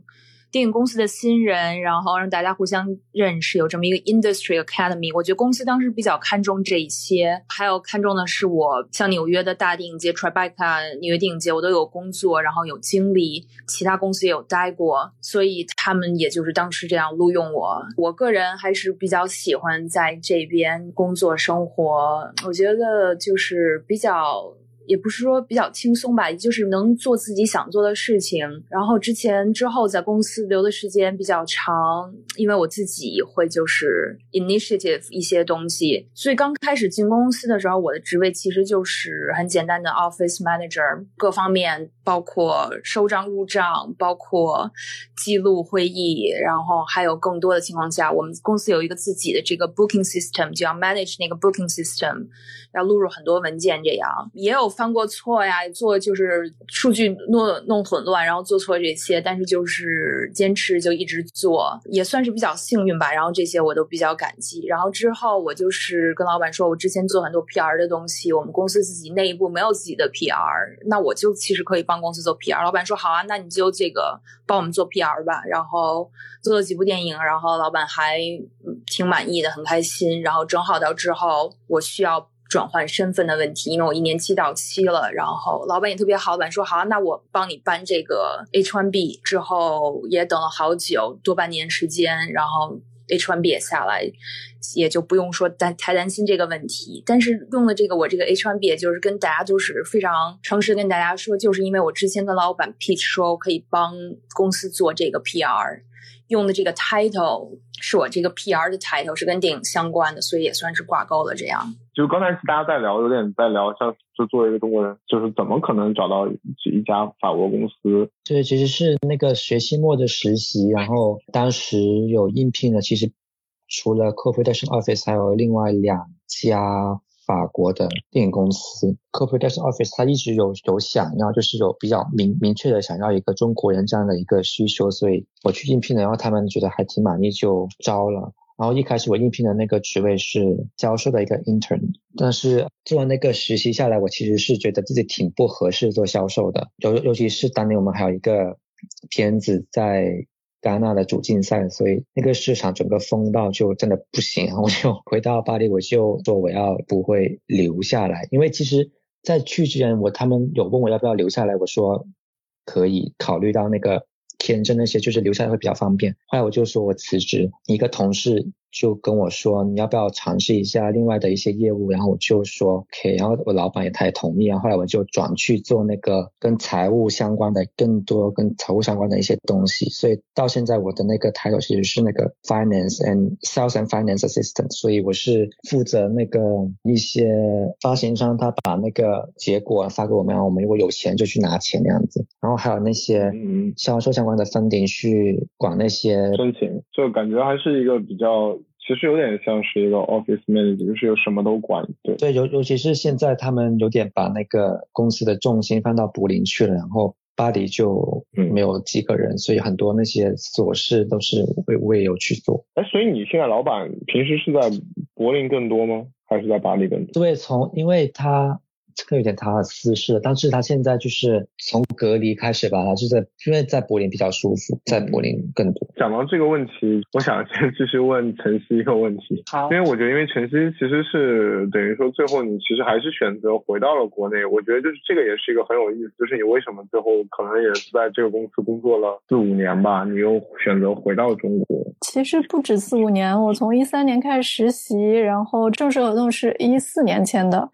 电影公司的新人，然后让大家互相认识，有这么一个 industry academy。我觉得公司当时比较看重这一些，还有看重的是我像纽约的大电影节 Tribeca 纽约电影节，我都有工作，然后有经历，其他公司也有待过，所以他们也就是当时这样录用我。我个人还是比较喜欢在这边工作生活，我觉得就是比较。也不是说比较轻松吧，就是能做自己想做的事情。然后之前之后在公司留的时间比较长，因为我自己会就是 initiative 一些东西，所以刚开始进公司的时候，我的职位其实就是很简单的 office manager，各方面包括收账入账，包括记录会议，然后还有更多的情况下，我们公司有一个自己的这个 booking system，就要 manage 那个 booking system，要录入很多文件，这样也有。犯过错呀，做就是数据弄弄混乱，然后做错这些，但是就是坚持就一直做，也算是比较幸运吧。然后这些我都比较感激。然后之后我就是跟老板说，我之前做很多 PR 的东西，我们公司自己内部没有自己的 PR，那我就其实可以帮公司做 PR。老板说好啊，那你就这个帮我们做 PR 吧。然后做了几部电影，然后老板还挺满意的，很开心。然后正好到之后我需要。转换身份的问题，因为我一年期到期了，然后老板也特别好，老板说好，那我帮你办这个 H1B，之后也等了好久，多半年时间，然后 H1B 也下来，也就不用说担太担心这个问题。但是用了这个我这个 H1B，也就是跟大家都是非常诚实跟大家说，就是因为我之前跟老板 pitch 说可以帮公司做这个 PR。用的这个 title 是我这个 PR 的 title，是跟电影相关的，所以也算是挂钩了。这样，就刚才大家在聊，有点在聊，像就作为一个中国人，就是怎么可能找到一家法国公司？对，其实是那个学期末的实习，然后当时有应聘的，其实除了 Co-Production Office，还有另外两家。法国的电影公司 Corporate Office，他一直有有想要，就是有比较明明确的想要一个中国人这样的一个需求，所以我去应聘了，然后他们觉得还挺满意，就招了。然后一开始我应聘的那个职位是销售的一个 intern，但是做完那个实习下来，我其实是觉得自己挺不合适做销售的，尤尤其是当年我们还有一个片子在。戛纳的主竞赛，所以那个市场整个风到就真的不行，<laughs> 我就回到巴黎，我就说我要不会留下来，因为其实在去之前，我他们有问我要不要留下来，我说可以考虑到那个签证那些，就是留下来会比较方便。后来我就说我辞职，一个同事。就跟我说你要不要尝试一下另外的一些业务，然后我就说 OK，然后我老板也他也同意，然后后来我就转去做那个跟财务相关的更多跟财务相关的一些东西，所以到现在我的那个 title 其实是那个 Finance and Sales and Finance Assistant，所以我是负责那个一些发行商他把那个结果发给我们，然后我们如果有钱就去拿钱那样子，然后还有那些销售相关的 funding 去管那些申请，就感觉还是一个比较。其实有点像是一个 office manager，就是有什么都管。对对，尤尤其是现在他们有点把那个公司的重心放到柏林去了，然后巴黎就没有几个人，所以很多那些琐事都是我我也有去做。哎，所以你现在老板平时是在柏林更多吗？还是在巴黎更多？对，从因为他。这个有点他的私事，但是他现在就是从隔离开始吧，他就在因为在柏林比较舒服，在柏林更多。讲到这个问题，我想先继续问晨曦一个问题。好，因为我觉得，因为晨曦其实是等于说最后你其实还是选择回到了国内。我觉得就是这个也是一个很有意思，就是你为什么最后可能也是在这个公司工作了四五年吧，你又选择回到中国？其实不止四五年，我从一三年开始实习，然后正式合同是一四年签的。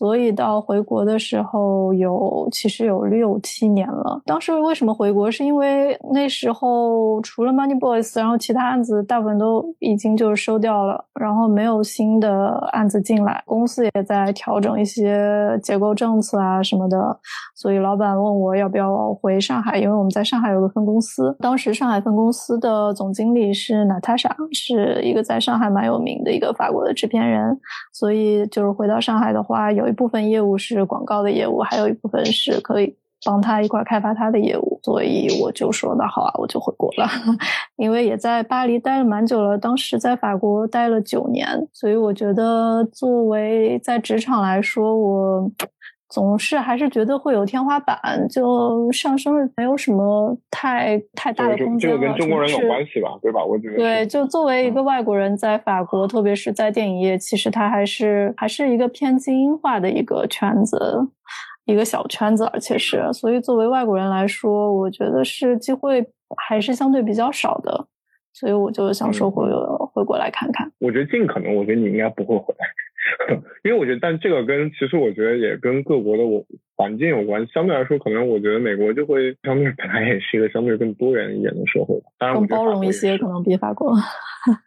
所以到回国的时候有其实有六七年了。当时为什么回国？是因为那时候除了 Money Boys，然后其他案子大部分都已经就是收掉了，然后没有新的案子进来，公司也在调整一些结构政策啊什么的。所以老板问我要不要回上海，因为我们在上海有个分公司。当时上海分公司的总经理是 Natasha，是一个在上海蛮有名的一个法国的制片人。所以就是回到上海的话，有。一部分业务是广告的业务，还有一部分是可以帮他一块开发他的业务，所以我就说那好啊，我就回国了。<laughs> 因为也在巴黎待了蛮久了，当时在法国待了九年，所以我觉得作为在职场来说，我。总是还是觉得会有天花板，就上升了，没有什么太太大的空间了。这个跟中国人有关系吧，对吧？我觉得对。就作为一个外国人，在法国，特别是在电影业，其实它还是还是一个偏精英化的一个圈子，一个小圈子，而且是，所以作为外国人来说，我觉得是机会还是相对比较少的，所以我就想说回回国来看看。我觉得尽可能，我觉得你应该不会回来。<laughs> 因为我觉得，但这个跟其实我觉得也跟各国的我环境有关。相对来说，可能我觉得美国就会相对 <laughs> 本来也是一个相对更多元一点的社会，当然更包容一些，可能比法国。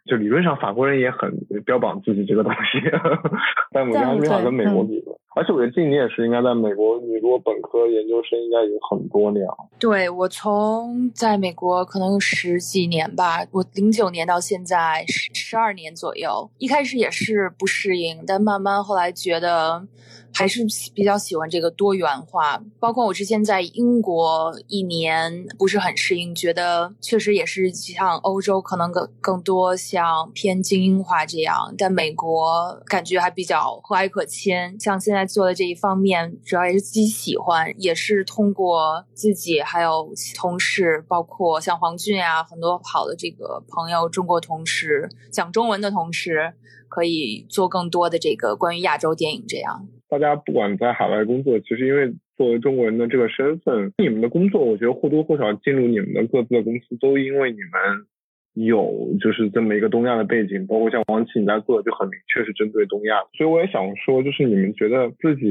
就理论上，法国人也很标榜自己这个东西，<laughs> 但我觉得没法跟美国比。而且我觉得静你也是应该在美国，你如果本科、研究生应该有很多年了。对我从在美国可能有十几年吧，我零九年到现在十十二年左右。一开始也是不适应，但慢慢后来觉得还是比较喜欢这个多元化。包括我之前在英国一年，不是很适应，觉得确实也是像欧洲可能更更多像偏精英化这样，但美国感觉还比较和蔼可亲。像现在做的这一方面，主要也是自己喜欢，也是通过自己还有同事，包括像黄俊啊，很多好的这个朋友，中国同事讲中文的同事。可以做更多的这个关于亚洲电影这样。大家不管在海外工作，其实因为作为中国人的这个身份，你们的工作，我觉得或多或少进入你们的各自的公司，都因为你们有就是这么一个东亚的背景，包括像王琦你在做的就很明确是针对东亚。所以我也想说，就是你们觉得自己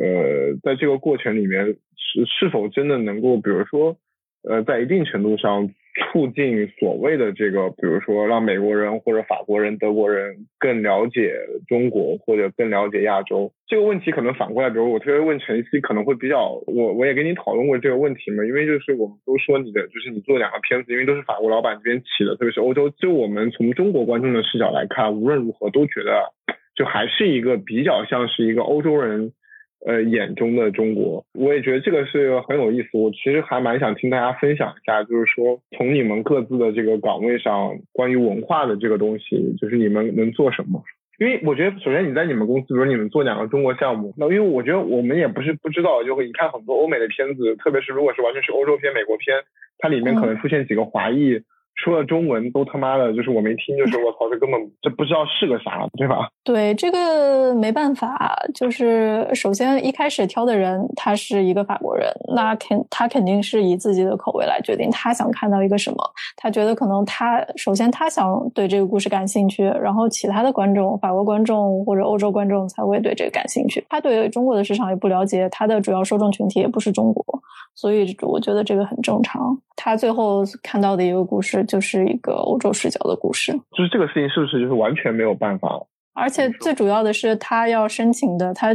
呃在这个过程里面是是否真的能够，比如说呃在一定程度上。促进所谓的这个，比如说让美国人或者法国人、德国人更了解中国或者更了解亚洲这个问题，可能反过来，比如我特别问晨曦，可能会比较，我我也跟你讨论过这个问题嘛，因为就是我们都说你的，就是你做两个片子，因为都是法国老板这边起的，特别是欧洲，就我们从中国观众的视角来看，无论如何都觉得，就还是一个比较像是一个欧洲人。呃，眼中的中国，我也觉得这个是很有意思。我其实还蛮想听大家分享一下，就是说从你们各自的这个岗位上，关于文化的这个东西，就是你们能做什么？因为我觉得，首先你在你们公司，比如你们做两个中国项目，那因为我觉得我们也不是不知道，就会你看很多欧美的片子，特别是如果是完全是欧洲片、美国片，它里面可能出现几个华裔。说了中文都他妈的，就是我没听，就是我操，这根本这不知道是个啥，对吧？对，这个没办法，就是首先一开始挑的人他是一个法国人，那肯他肯定是以自己的口味来决定他想看到一个什么，他觉得可能他首先他想对这个故事感兴趣，然后其他的观众，法国观众或者欧洲观众才会对这个感兴趣。他对中国的市场也不了解，他的主要受众群体也不是中国，所以我觉得这个很正常。他最后看到的一个故事。就是一个欧洲视角的故事，就是这个事情是不是就是完全没有办法？而且最主要的是，他要申请的，他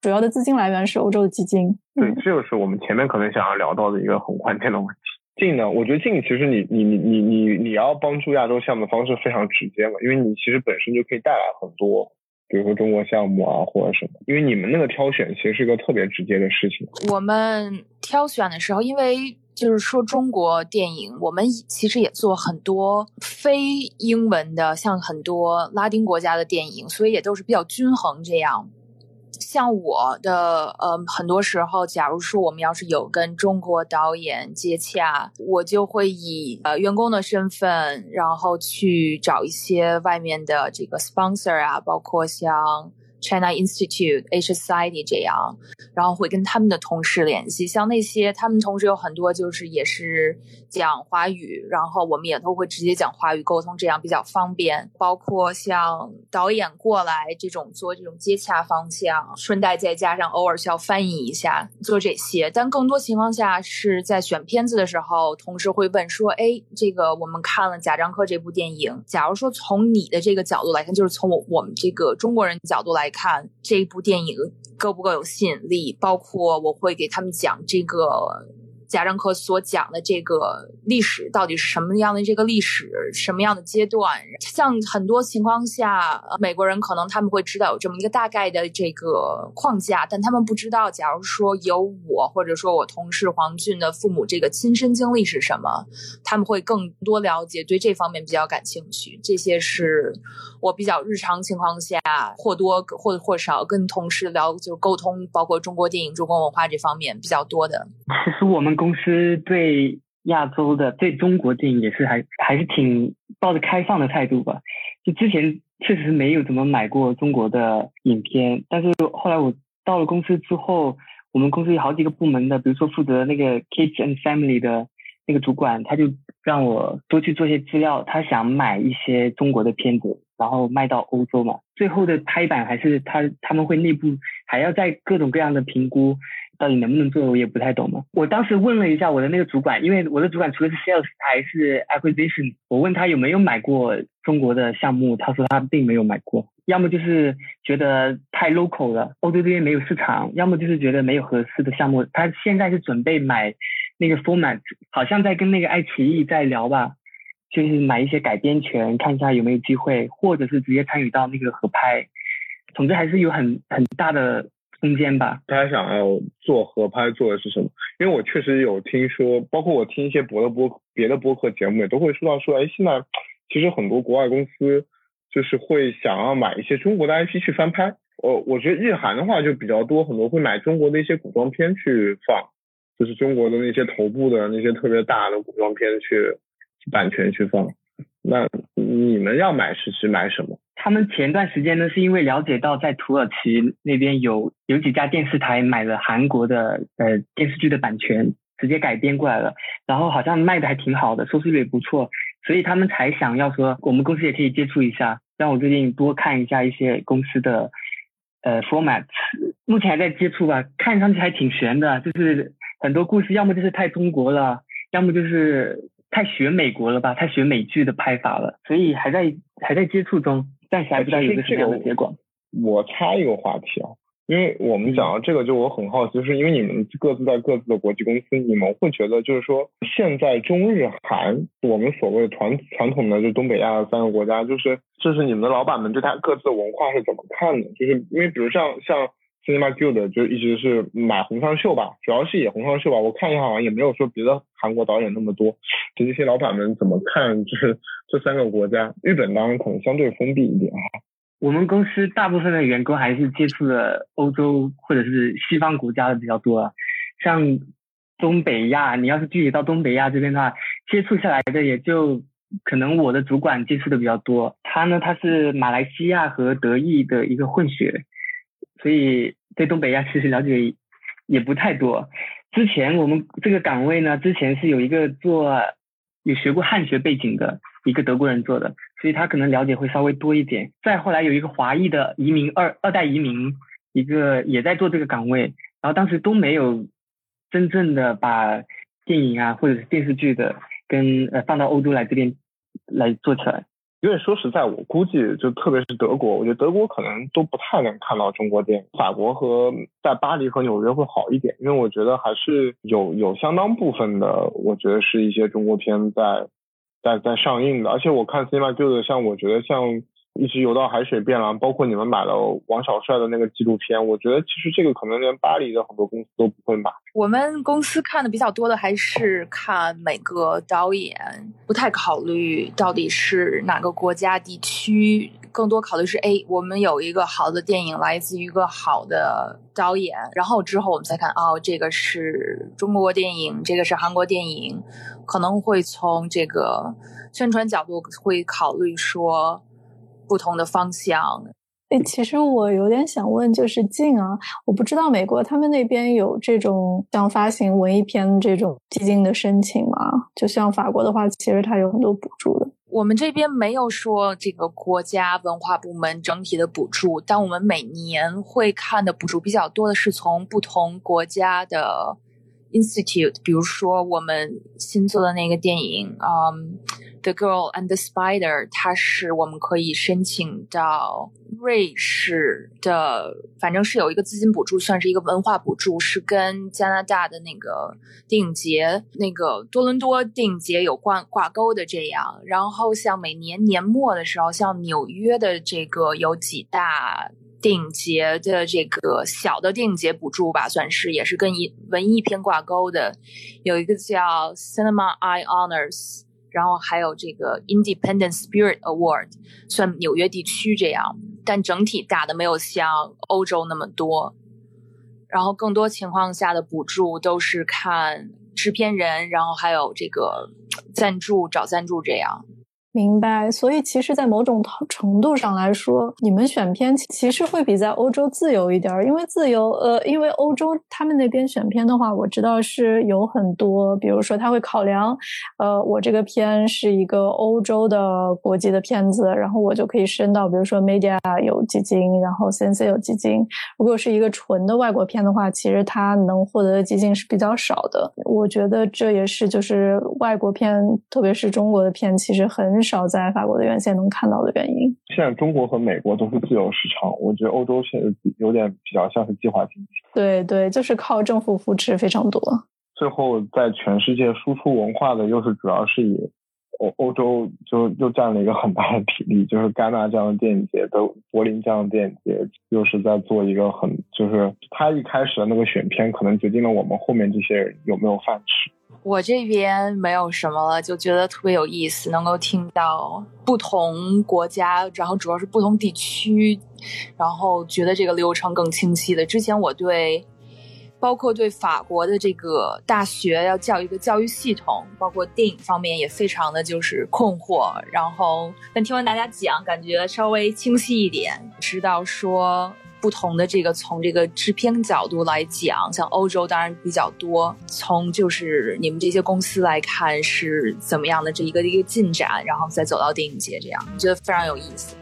主要的资金来源是欧洲的基金。对，这就是我们前面可能想要聊到的一个很关键的问题。进呢，我觉得进其实你你你你你你要帮助亚洲项目的方式非常直接嘛，因为你其实本身就可以带来很多，比如说中国项目啊或者什么，因为你们那个挑选其实是一个特别直接的事情。我们挑选的时候，因为。就是说，中国电影，我们其实也做很多非英文的，像很多拉丁国家的电影，所以也都是比较均衡这样。像我的，呃，很多时候，假如说我们要是有跟中国导演接洽，我就会以呃员工的身份，然后去找一些外面的这个 sponsor 啊，包括像。China Institute、Asia Society 这样，然后会跟他们的同事联系。像那些他们同事有很多就是也是讲华语，然后我们也都会直接讲华语沟通，这样比较方便。包括像导演过来这种做这种接洽方向，顺带再加上偶尔需要翻译一下做这些。但更多情况下是在选片子的时候，同事会问说：“哎，这个我们看了贾樟柯这部电影，假如说从你的这个角度来看，就是从我我们这个中国人角度来。”看这部电影够不够有吸引力，包括我会给他们讲这个。贾樟柯所讲的这个历史到底是什么样的？这个历史什么样的阶段？像很多情况下，美国人可能他们会知道有这么一个大概的这个框架，但他们不知道，假如说有我或者说我同事黄俊的父母这个亲身经历是什么，他们会更多了解，对这方面比较感兴趣。这些是我比较日常情况下或多或或少跟同事聊，就是沟通，包括中国电影、中国文化这方面比较多的。其实我们。公司对亚洲的、对中国电影也是还还是挺抱着开放的态度吧。就之前确实没有怎么买过中国的影片，但是后来我到了公司之后，我们公司有好几个部门的，比如说负责那个 Kids and Family 的那个主管，他就让我多去做些资料，他想买一些中国的片子，然后卖到欧洲嘛。最后的拍板还是他他们会内部还要在各种各样的评估。到底能不能做，我也不太懂嘛。我当时问了一下我的那个主管，因为我的主管除了是 sales 还是 acquisition，我问他有没有买过中国的项目，他说他并没有买过，要么就是觉得太 local 了，欧洲这边没有市场，要么就是觉得没有合适的项目。他现在是准备买那个 format，好像在跟那个爱奇艺在聊吧，就是买一些改编权，看一下有没有机会，或者是直接参与到那个合拍。总之还是有很很大的。空间吧。他想要做合拍做的是什么？因为我确实有听说，包括我听一些别的播别的播客节目也都会说到说，哎，现在其实很多国外公司就是会想要买一些中国的 IP 去翻拍。我我觉得日韩的话就比较多，很多会买中国的一些古装片去放，就是中国的那些头部的那些特别大的古装片去版权去放。那你们要买是是买什么？他们前段时间呢，是因为了解到在土耳其那边有有几家电视台买了韩国的呃电视剧的版权，直接改编过来了，然后好像卖的还挺好的，收视率也不错，所以他们才想要说我们公司也可以接触一下，让我最近多看一下一些公司的呃 format，目前还在接触吧，看上去还挺悬的，就是很多故事要么就是太中国了，要么就是。太学美国了吧，太学美剧的拍法了，所以还在还在接触中，暂时还不知道有个什么样的结果。我插一个话题啊，因为我们讲到这个，就我很好奇，就是因为你们各自在各自的国际公司，你们会觉得就是说，现在中日韩，我们所谓传传统的就东北亚三个国家，就是就是你们的老板们对他各自的文化是怎么看的？就是因为比如像像。Cinema Guild 就一直是买红双秀吧，主要是演红双秀吧。我看一下好像也没有说别的韩国导演那么多。就这些老板们怎么看？就是这三个国家，日本当然可能相对封闭一点啊。我们公司大部分的员工还是接触的欧洲或者是西方国家的比较多。像东北亚，你要是具体到东北亚这边的话，接触下来的也就可能我的主管接触的比较多。他呢，他是马来西亚和德意的一个混血，所以。对东北亚其实了解也不太多。之前我们这个岗位呢，之前是有一个做有学过汉学背景的一个德国人做的，所以他可能了解会稍微多一点。再后来有一个华裔的移民二二代移民，一个也在做这个岗位，然后当时都没有真正的把电影啊或者是电视剧的跟呃放到欧洲来这边来做起来。因为说实在，我估计就特别是德国，我觉得德国可能都不太能看到中国电影。法国和在巴黎和纽约会好一点，因为我觉得还是有有相当部分的，我觉得是一些中国片在在在上映的。而且我看 Cinema Guild，像我觉得像。一直游到海水变蓝，包括你们买了王小帅的那个纪录片，我觉得其实这个可能连巴黎的很多公司都不会买。我们公司看的比较多的还是看每个导演，不太考虑到底是哪个国家地区，更多考虑是：哎，我们有一个好的电影来自于一个好的导演，然后之后我们再看，哦，这个是中国电影，这个是韩国电影，可能会从这个宣传角度会考虑说。不同的方向。哎，其实我有点想问，就是静啊，我不知道美国他们那边有这种像发行文艺片这种基金的申请吗？就像法国的话，其实它有很多补助的。我们这边没有说这个国家文化部门整体的补助，但我们每年会看的补助比较多的是从不同国家的 institute，比如说我们新做的那个电影，嗯。The Girl and the Spider，它是我们可以申请到瑞士的，反正是有一个资金补助，算是一个文化补助，是跟加拿大的那个电影节、那个多伦多电影节有挂挂钩的这样。然后像每年年末的时候，像纽约的这个有几大电影节的这个小的电影节补助吧，算是也是跟一文艺片挂钩的，有一个叫 Cinema Eye Honors。然后还有这个 Independent Spirit Award，算纽约地区这样，但整体打的没有像欧洲那么多。然后更多情况下的补助都是看制片人，然后还有这个赞助找赞助这样。明白，所以其实，在某种程度上来说，你们选片其实会比在欧洲自由一点，因为自由，呃，因为欧洲他们那边选片的话，我知道是有很多，比如说他会考量，呃，我这个片是一个欧洲的国际的片子，然后我就可以申到，比如说 Media 有基金，然后 CNC 有基金。如果是一个纯的外国片的话，其实它能获得的基金是比较少的。我觉得这也是就是外国片，特别是中国的片，其实很。很少在法国的院线能看到的原因。现在中国和美国都是自由市场，我觉得欧洲现在有点比较像是计划经济。对对，就是靠政府扶持非常多。最后，在全世界输出文化的又是主要是以欧欧洲就又占了一个很大的比例，就是戛纳这样的电影节，都柏林这样的电影节，又是在做一个很，就是他一开始的那个选片，可能决定了我们后面这些人有没有饭吃。我这边没有什么了，就觉得特别有意思，能够听到不同国家，然后主要是不同地区，然后觉得这个流程更清晰的。之前我对。包括对法国的这个大学要教育的教育系统，包括电影方面也非常的就是困惑。然后，但听完大家讲，感觉稍微清晰一点，知道说不同的这个从这个制片角度来讲，像欧洲当然比较多。从就是你们这些公司来看是怎么样的这一个一个进展，然后再走到电影节这样，我觉得非常有意思。